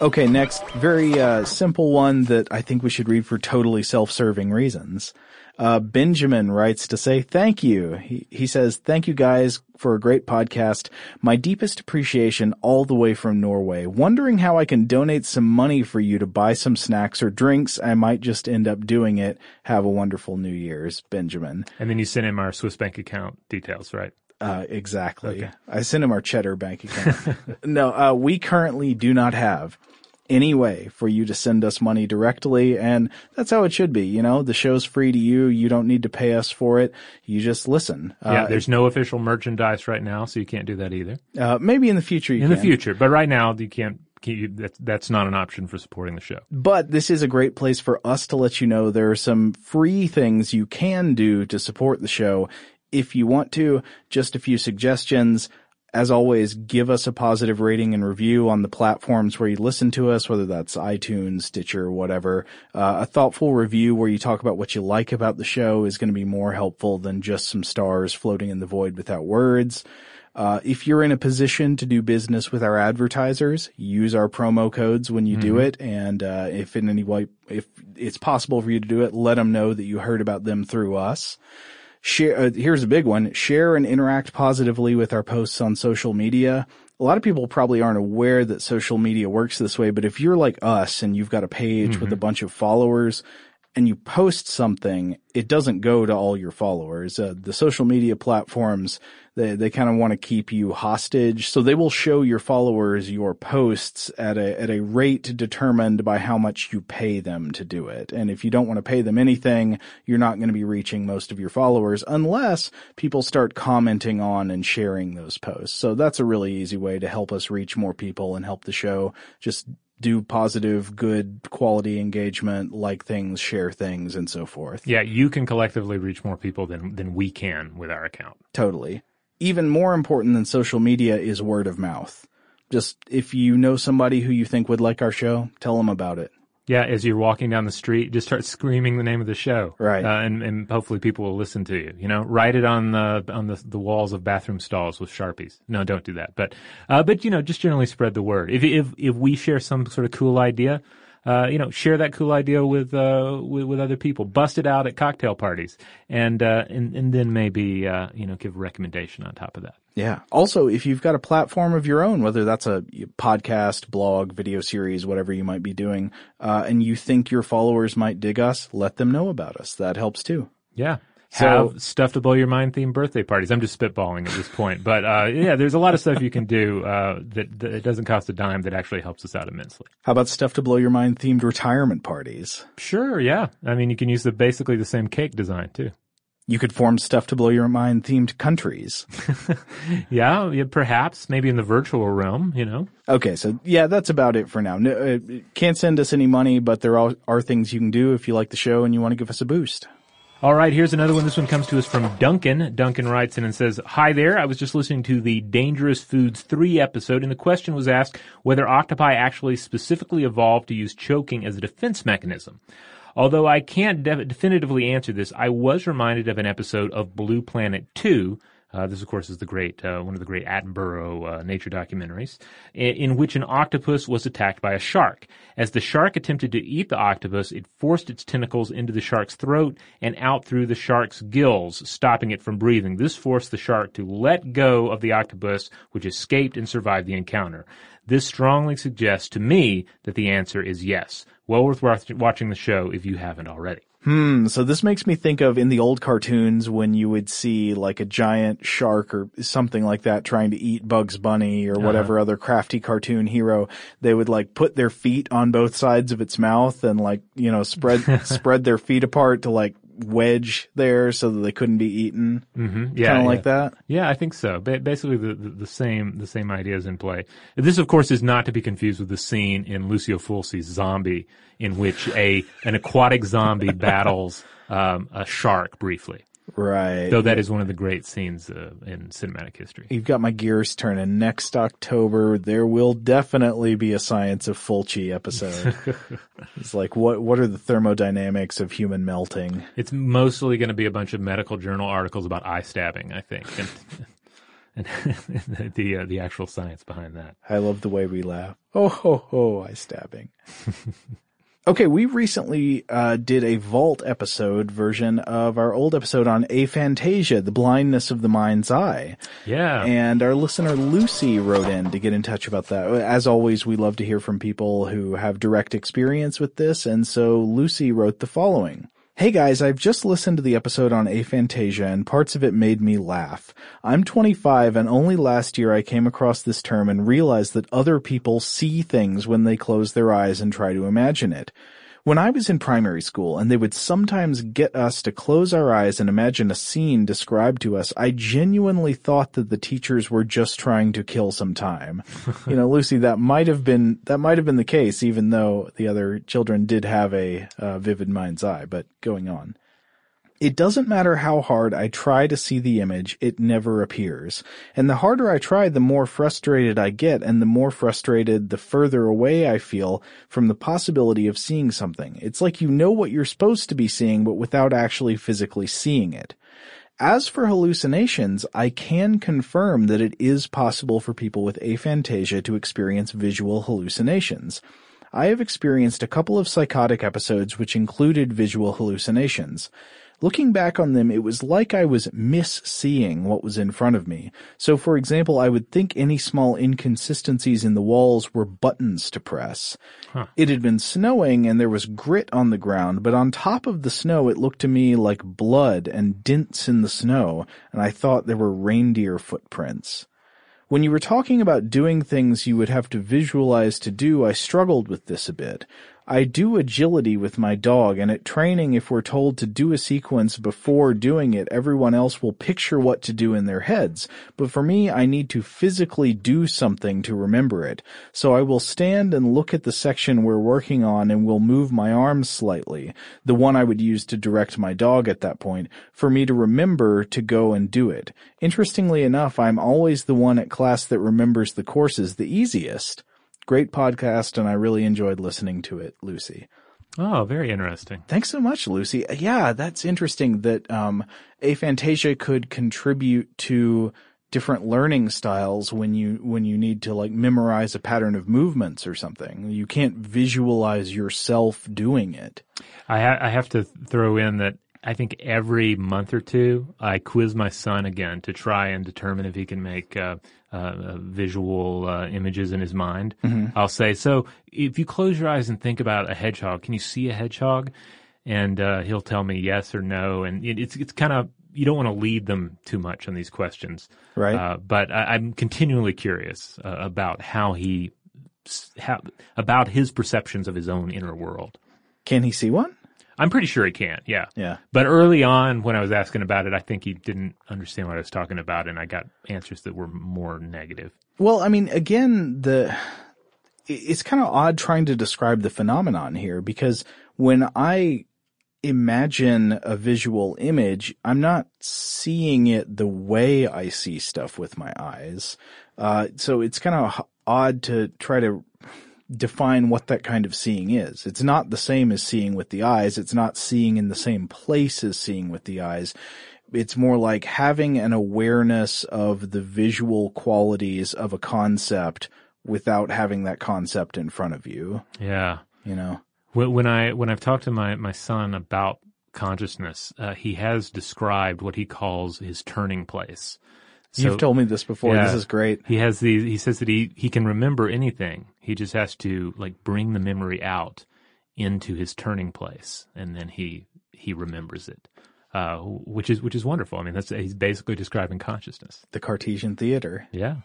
Okay, next, very uh, simple one that I think we should read for totally self-serving reasons. Uh, Benjamin writes to say thank you. He, he says, thank you guys for a great podcast. My deepest appreciation all the way from Norway. Wondering how I can donate some money for you to buy some snacks or drinks. I might just end up doing it. Have a wonderful New Year's, Benjamin. And then you send him our Swiss bank account details, right? Uh, exactly. I sent him our cheddar bank account. <laughs> no, uh, we currently do not have any way for you to send us money directly. And that's how it should be. You know, the show's free to you. You don't need to pay us for it. You just listen. yeah, Uh, there's no official merchandise right now, so you can't do that either. uh, maybe in the future you In the future, but right now you can't. That's not an option for supporting the show. But this is a great place for us to let you know there are some free things you can do to support the show. If you want to, just a few suggestions. As always, give us a positive rating and review on the platforms where you listen to us, whether that's iTunes, Stitcher, whatever. Uh, a thoughtful review where you talk about what you like about the show is going to be more helpful than just some stars floating in the void without words. Uh, if you're in a position to do business with our advertisers, use our promo codes when you do it. And, uh, if in any way, if it's possible for you to do it, let them know that you heard about them through us. Share, uh, here's a big one. Share and interact positively with our posts on social media. A lot of people probably aren't aware that social media works this way, but if you're like us and you've got a page with a bunch of followers, and you post something, it doesn't go to all your followers. Uh, the social media platforms, they, they kind of want to keep you hostage. So they will show your followers your posts at a, at a rate determined by how much you pay them to do it. And if you don't want to pay them anything, you're not going to be reaching most of your followers unless people start commenting on and sharing those posts. So that's a really easy way to help us reach more people and help the show. Just do positive, good quality engagement, like things, share things, and so forth. Yeah, you can collectively reach more people than than we can with our account. Totally. Even more important than social media is word of mouth. Just if you know somebody who you think would like our show, tell them about it. Yeah, as you're walking down the street, just start screaming the name of the show, Right. Uh, and and hopefully people will listen to you. You know, write it on the on the, the walls of bathroom stalls with sharpies. No, don't do that. But uh, but you know, just generally spread the word. If if if we share some sort of cool idea. Uh, you know, share that cool idea with, uh, with with other people. Bust it out at cocktail parties, and uh, and and then maybe uh, you know give a recommendation on top of that. Yeah. Also, if you've got a platform of your own, whether that's a podcast, blog, video series, whatever you might be doing, uh, and you think your followers might dig us, let them know about us. That helps too. Yeah. So- Have stuff to blow your mind themed birthday parties. I'm just spitballing at this point, but uh, yeah, there's a lot of stuff you can do uh, that, that it doesn't cost a dime that actually helps us out immensely. How about stuff to blow your mind themed retirement parties? Sure, yeah. I mean, you can use the basically the same cake design too. You could form stuff to blow your mind themed countries. <laughs> Yeah, yeah, perhaps maybe in the virtual realm. You know. Okay, so yeah, that's about it for now. No, uh, can't send us any money, but there are, are things you can do if you like the show and you want to give us a boost. All right, here's another one. This one comes to us from Duncan. Duncan writes in and says, Hi there. I was just listening to the Dangerous Foods 3 episode, and the question was asked whether octopi actually specifically evolved to use choking as a defense mechanism. Although I can't de- definitively answer this, I was reminded of an episode of Blue Planet 2. Uh, this, of course, is the great uh, one of the great Attenborough uh, nature documentaries, in, in which an octopus was attacked by a shark. As the shark attempted to eat the octopus, it forced its tentacles into the shark's throat and out through the shark's gills, stopping it from breathing. This forced the shark to let go of the octopus, which escaped and survived the encounter. This strongly suggests to me that the answer is yes. Well worth wa- watching the show if you haven't already. Hmm. So this makes me think of in the old cartoons when you would see like a giant shark or something like that trying to eat Bugs Bunny or whatever other crafty cartoon hero. They would like put their feet on both sides of its mouth and like, you know, spread, <laughs> spread their feet apart to like wedge there so that they couldn't be eaten. Mm-hmm. Yeah, Kind of yeah. like that. Yeah, I think so. Ba- basically, the, the, the same the same idea is in play. This, of course, is not to be confused with the scene in Lucio Fulci's Zombie, in which a an aquatic zombie <laughs> battles um, a shark briefly. Right. Though that is one of the great scenes uh, in cinematic history. You've got my gears turning. Next October, there will definitely be a Science of Fulci episode. <laughs> it's like, what, what are the thermodynamics of human melting? It's mostly going to be a bunch of medical journal articles about eye stabbing, I think, and, <laughs> and <laughs> the uh, the actual science behind that. I love the way we laugh. Oh ho ho, eye stabbing. Okay, we recently uh, did a Vault episode version of our old episode on aphantasia, the blindness of the mind's eye. Yeah, And our listener Lucy wrote in to get in touch about that. As always, we love to hear from people who have direct experience with this, and so Lucy wrote the following. Hey guys, I've just listened to the episode on aphantasia and parts of it made me laugh. I'm 25 and only last year I came across this term and realized that other people see things when they close their eyes and try to imagine it. When I was in primary school and they would sometimes get us to close our eyes and imagine a scene described to us, I genuinely thought that the teachers were just trying to kill some time. you know, Lucy, that might have been, that might have been the case, even though the other children did have a uh, vivid mind's eye, but going on. It doesn't matter how hard I try to see the image, it never appears. And the harder I try, the more frustrated I get, and the more frustrated, the further away I feel from the possibility of seeing something. It's like you know what you're supposed to be seeing, but without actually physically seeing it. As for hallucinations, I can confirm that it is possible for people with aphantasia to experience visual hallucinations. I have experienced a couple of psychotic episodes which included visual hallucinations. Looking back on them, it was like I was misseeing what was in front of me. So for example, I would think any small inconsistencies in the walls were buttons to press. It had been snowing and there was grit on the ground, but on top of the snow it looked to me like blood and dints in the snow, and I thought there were reindeer footprints. When you were talking about doing things you would have to visualize to do, I struggled with this a bit. I do agility with my dog, and at training, if we're told to do a sequence before doing it, everyone else will picture what to do in their heads. But for me, I need to physically do something to remember it. So I will stand and look at the section we're working on and will move my arms slightly, the one I would use to direct my dog at that point, for me to remember to go and do it. Interestingly enough, I'm always the one at class that remembers the courses the easiest. Great podcast, and I really enjoyed listening to it, Lucy. Oh, very interesting. Thanks so much, Lucy. Yeah, that's interesting that um, aphantasia could contribute to different learning styles when you when you need to like memorize a pattern of movements or something. You can't visualize yourself doing it. I, ha- I have to throw in that I think every month or two I quiz my son again to try and determine if he can make uh, uh, visual uh, images in his mind. I'll say, so if you close your eyes and think about a hedgehog, can you see a hedgehog? And uh, he'll tell me yes or no. And it, it's it's kind of you don't want to lead them too much on these questions, Right. Uh, but I, I'm continually curious uh, about how he how, about his perceptions of his own inner world. Can he see one? I'm pretty sure he can, yeah. Yeah. But early on, when I was asking about it, I think he didn't understand what I was talking about, and I got answers that were more negative. Well, I mean, again, the it's kind of odd trying to describe the phenomenon here because when I imagine a visual image, I'm not seeing it the way I see stuff with my eyes. Uh, so it's kind of odd to try to define what that kind of seeing is. It's not the same as seeing with the eyes. It's not seeing in the same place as seeing with the eyes. It's more like having an awareness of the visual qualities of a concept without having that concept in front of you, Yeah. you know? When I when I've talked to my my son about consciousness, uh, he has described what he calls his turning place. So- You've told me this before. Yeah. This is great. He has the he says that he he can remember anything. He just has to like bring the memory out into his turning place, and then he he remembers it, uh, which is which is wonderful. I mean, that's he's basically describing consciousness. The Cartesian theater. Yeah.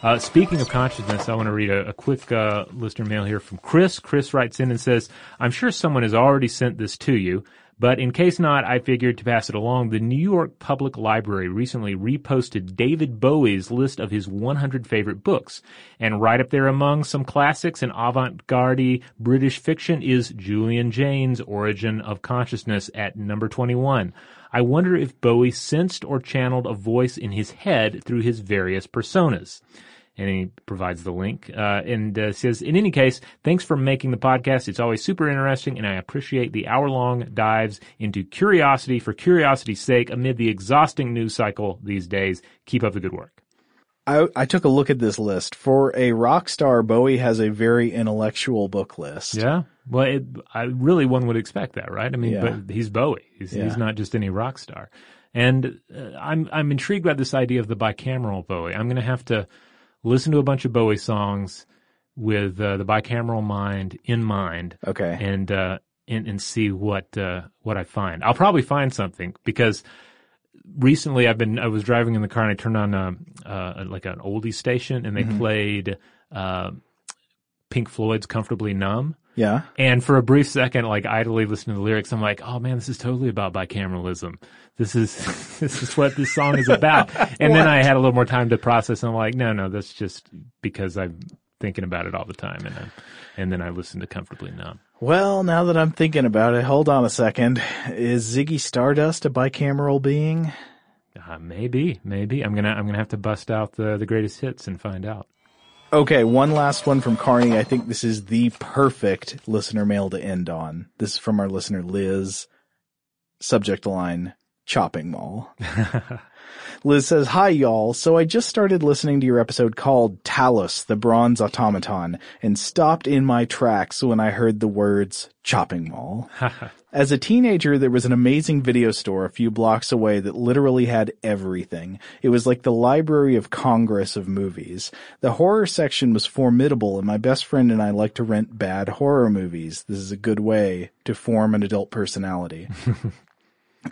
Uh, speaking of consciousness, I want to read a, a quick uh, listener mail here from Chris. Chris writes in and says, "I'm sure someone has already sent this to you." But in case not, I figured to pass it along. The New York Public Library recently reposted David Bowie's list of his 100 favorite books. And right up there among some classics and avant-garde British fiction is Julian Jaynes' Origin of Consciousness at number 21. I wonder if Bowie sensed or channeled a voice in his head through his various personas and he provides the link uh, and uh, says, "In any case, thanks for making the podcast. It's always super interesting, and I appreciate the hour-long dives into curiosity for curiosity's sake amid the exhausting news cycle these days. Keep up the good work." I, I took a look at this list. For a rock star, Bowie has a very intellectual book list. Yeah. Well, it, I really one would expect that, right? I mean, Yeah. but he's Bowie. He's, Yeah. he's not just any rock star. And uh, I'm I'm intrigued by this idea of the bicameral Bowie. I'm going to have to listen to a bunch of Bowie songs with uh, the bicameral mind in mind, Okay. and uh, and and see what uh, what I find. I'll probably find something because recently I've been I was driving in the car and I turned on a, uh, like an oldie station and they played uh, Pink Floyd's "Comfortably Numb." yeah. And for a brief second, like idly listening to the lyrics, I'm like, oh man, this is totally about bicameralism. This is <laughs> this is what this song is about. <laughs> And then I had a little more time to process, and I'm like, no, no, that's just because I'm thinking about it all the time, and I'm, and then I listened to Comfortably Numb. Well, now that I'm thinking about it, hold on a second. Is Ziggy Stardust a bicameral being? Uh, maybe, maybe I'm gonna I'm gonna have to bust out the the greatest hits and find out. Okay, one last one from Carney. I think this is the perfect listener mail to end on. This is from our listener Liz. Subject line, chopping mall. <laughs> Liz says, Hi y'all. So I just started listening to your episode called Talos, the Bronze Automaton, and stopped in my tracks when I heard the words chopping mall. <laughs> As a teenager, there was an amazing video store a few blocks away that literally had everything. It was like the Library of Congress of movies. The horror section was formidable and my best friend and I like to rent bad horror movies. This is a good way to form an adult personality. <laughs>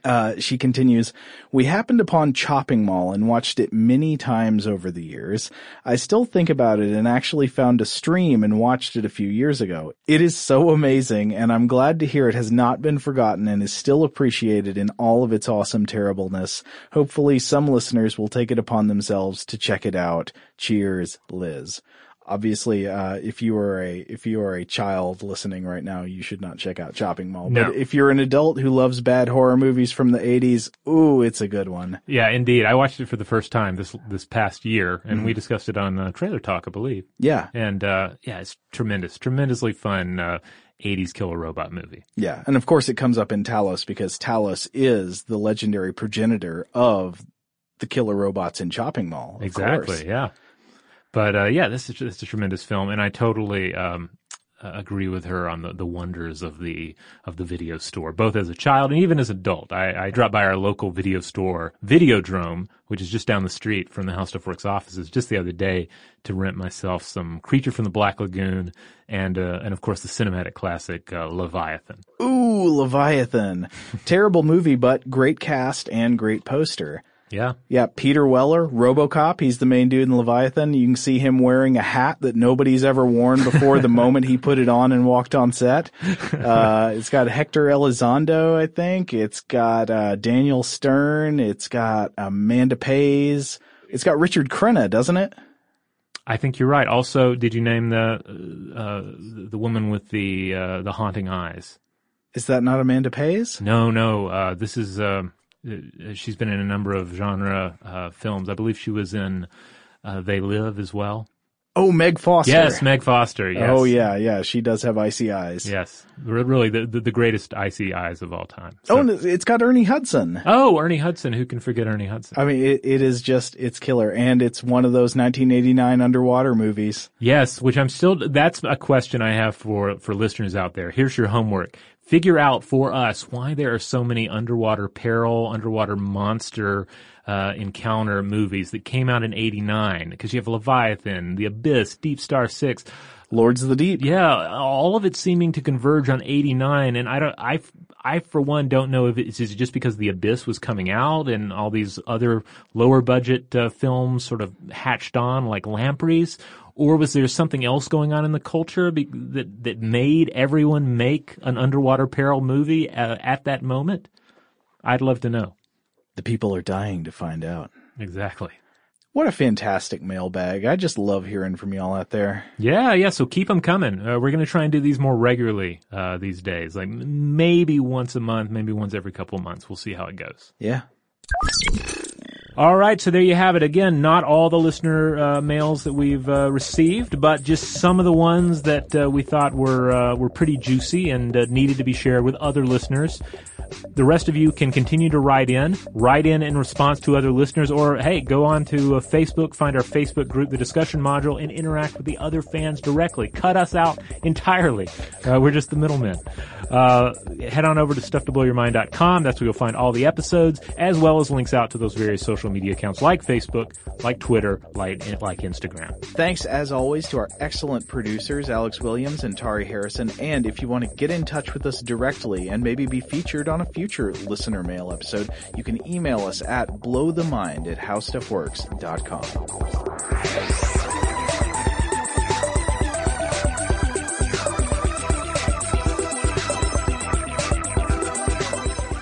Uh, she continues, we happened upon Chopping Mall and watched it many times over the years. I still think about it and actually found a stream and watched it a few years ago. It is so amazing and I'm glad to hear it has not been forgotten and is still appreciated in all of its awesome terribleness. Hopefully some listeners will take it upon themselves to check it out. Cheers, Liz. Obviously, uh, if you are a, if you are a child listening right now, you should not check out Chopping Mall. No. But if you're an adult who loves bad horror movies from the 80s, ooh, it's a good one. Yeah, indeed. I watched it for the first time this this past year, and we discussed it on uh, Trailer Talk, I believe. Yeah. And uh, yeah, it's tremendous, tremendously fun uh, '80s killer robot movie. Yeah. And of course it comes up in Talos because Talos is the legendary progenitor of the killer robots in Chopping Mall. Exactly. course. Yeah. But uh, yeah, this is just a tremendous film, and I totally um, agree with her on the, the wonders of the of the video store, both as a child and even as an adult. I, I dropped by our local video store, Videodrome, which is just down the street from the HowStuffWorks offices, just the other day to rent myself some Creature from the Black Lagoon and uh, and of course the cinematic classic uh, Leviathan. Ooh, Leviathan. <laughs> Terrible movie, but great cast and great poster. Yeah. Yeah, Peter Weller, RoboCop. He's the main dude in Leviathan. You can see him wearing a hat that nobody's ever worn before the <laughs> moment he put it on and walked on set. Uh, it's got Hector Elizondo, I think. It's got uh, Daniel Stern. It's got Amanda Pays. It's got Richard Crenna, doesn't it? I think you're right. Also, did you name the uh, the woman with the uh, the haunting eyes? Is that not Amanda Pays? No, no. Uh, this is um, uh, she's been in a number of genre uh, films. I believe she was in uh, They Live as well. Oh, Meg Foster. Yes, Meg Foster. Yes. Oh yeah, yeah. She does have icy eyes. Yes, really the, the the greatest icy eyes of all time. Oh, So- and it's got Ernie Hudson. oh, Ernie Hudson. Who can forget Ernie Hudson? I mean, it, it is just, it's killer. And it's one of those 1989 underwater movies. Yes, which I'm still. That's a question I have for for listeners out there. Here's your homework: figure out for us why there are so many underwater peril, underwater monster uh, encounter movies that came out in '89. Because you have Leviathan, The Abyss, DeepStar Six. Lords of the Deep. Yeah, all of it seeming to converge on 89 and I don't I I for one don't know if it's just because The Abyss was coming out and all these other lower budget uh, films sort of hatched on like Lampreys or was there something else going on in the culture be- that that made everyone make an underwater peril movie uh, at that moment? I'd love to know. The people are dying to find out. Exactly. What a fantastic mailbag. I just love hearing from y'all out there. Yeah, yeah. So keep them coming. Uh, we're going to try and do these more regularly uh, these days. Like maybe once a month, maybe once every couple of months. We'll see how it goes. Yeah. All right, so there you have it. Again, not all the listener uh, mails that we've uh, received, but just some of the ones that uh, we thought were uh, were pretty juicy and uh, needed to be shared with other listeners. The rest of you can continue to write in, write in in response to other listeners, or hey, go on to uh, Facebook, find our Facebook group, the discussion module, and interact with the other fans directly. Cut us out entirely. we're just the middlemen. head on over to stufftoblowyourmind.com. That's where you'll find all the episodes, as well as links out to those various social media accounts like Facebook, like Twitter, like, like Instagram. Thanks as always to our excellent producers, Alex Williams and Tari Harrison. And if you want to get in touch with us directly and maybe be featured on a future listener mail episode, you can email us at blowthemind at howstuffworks.com.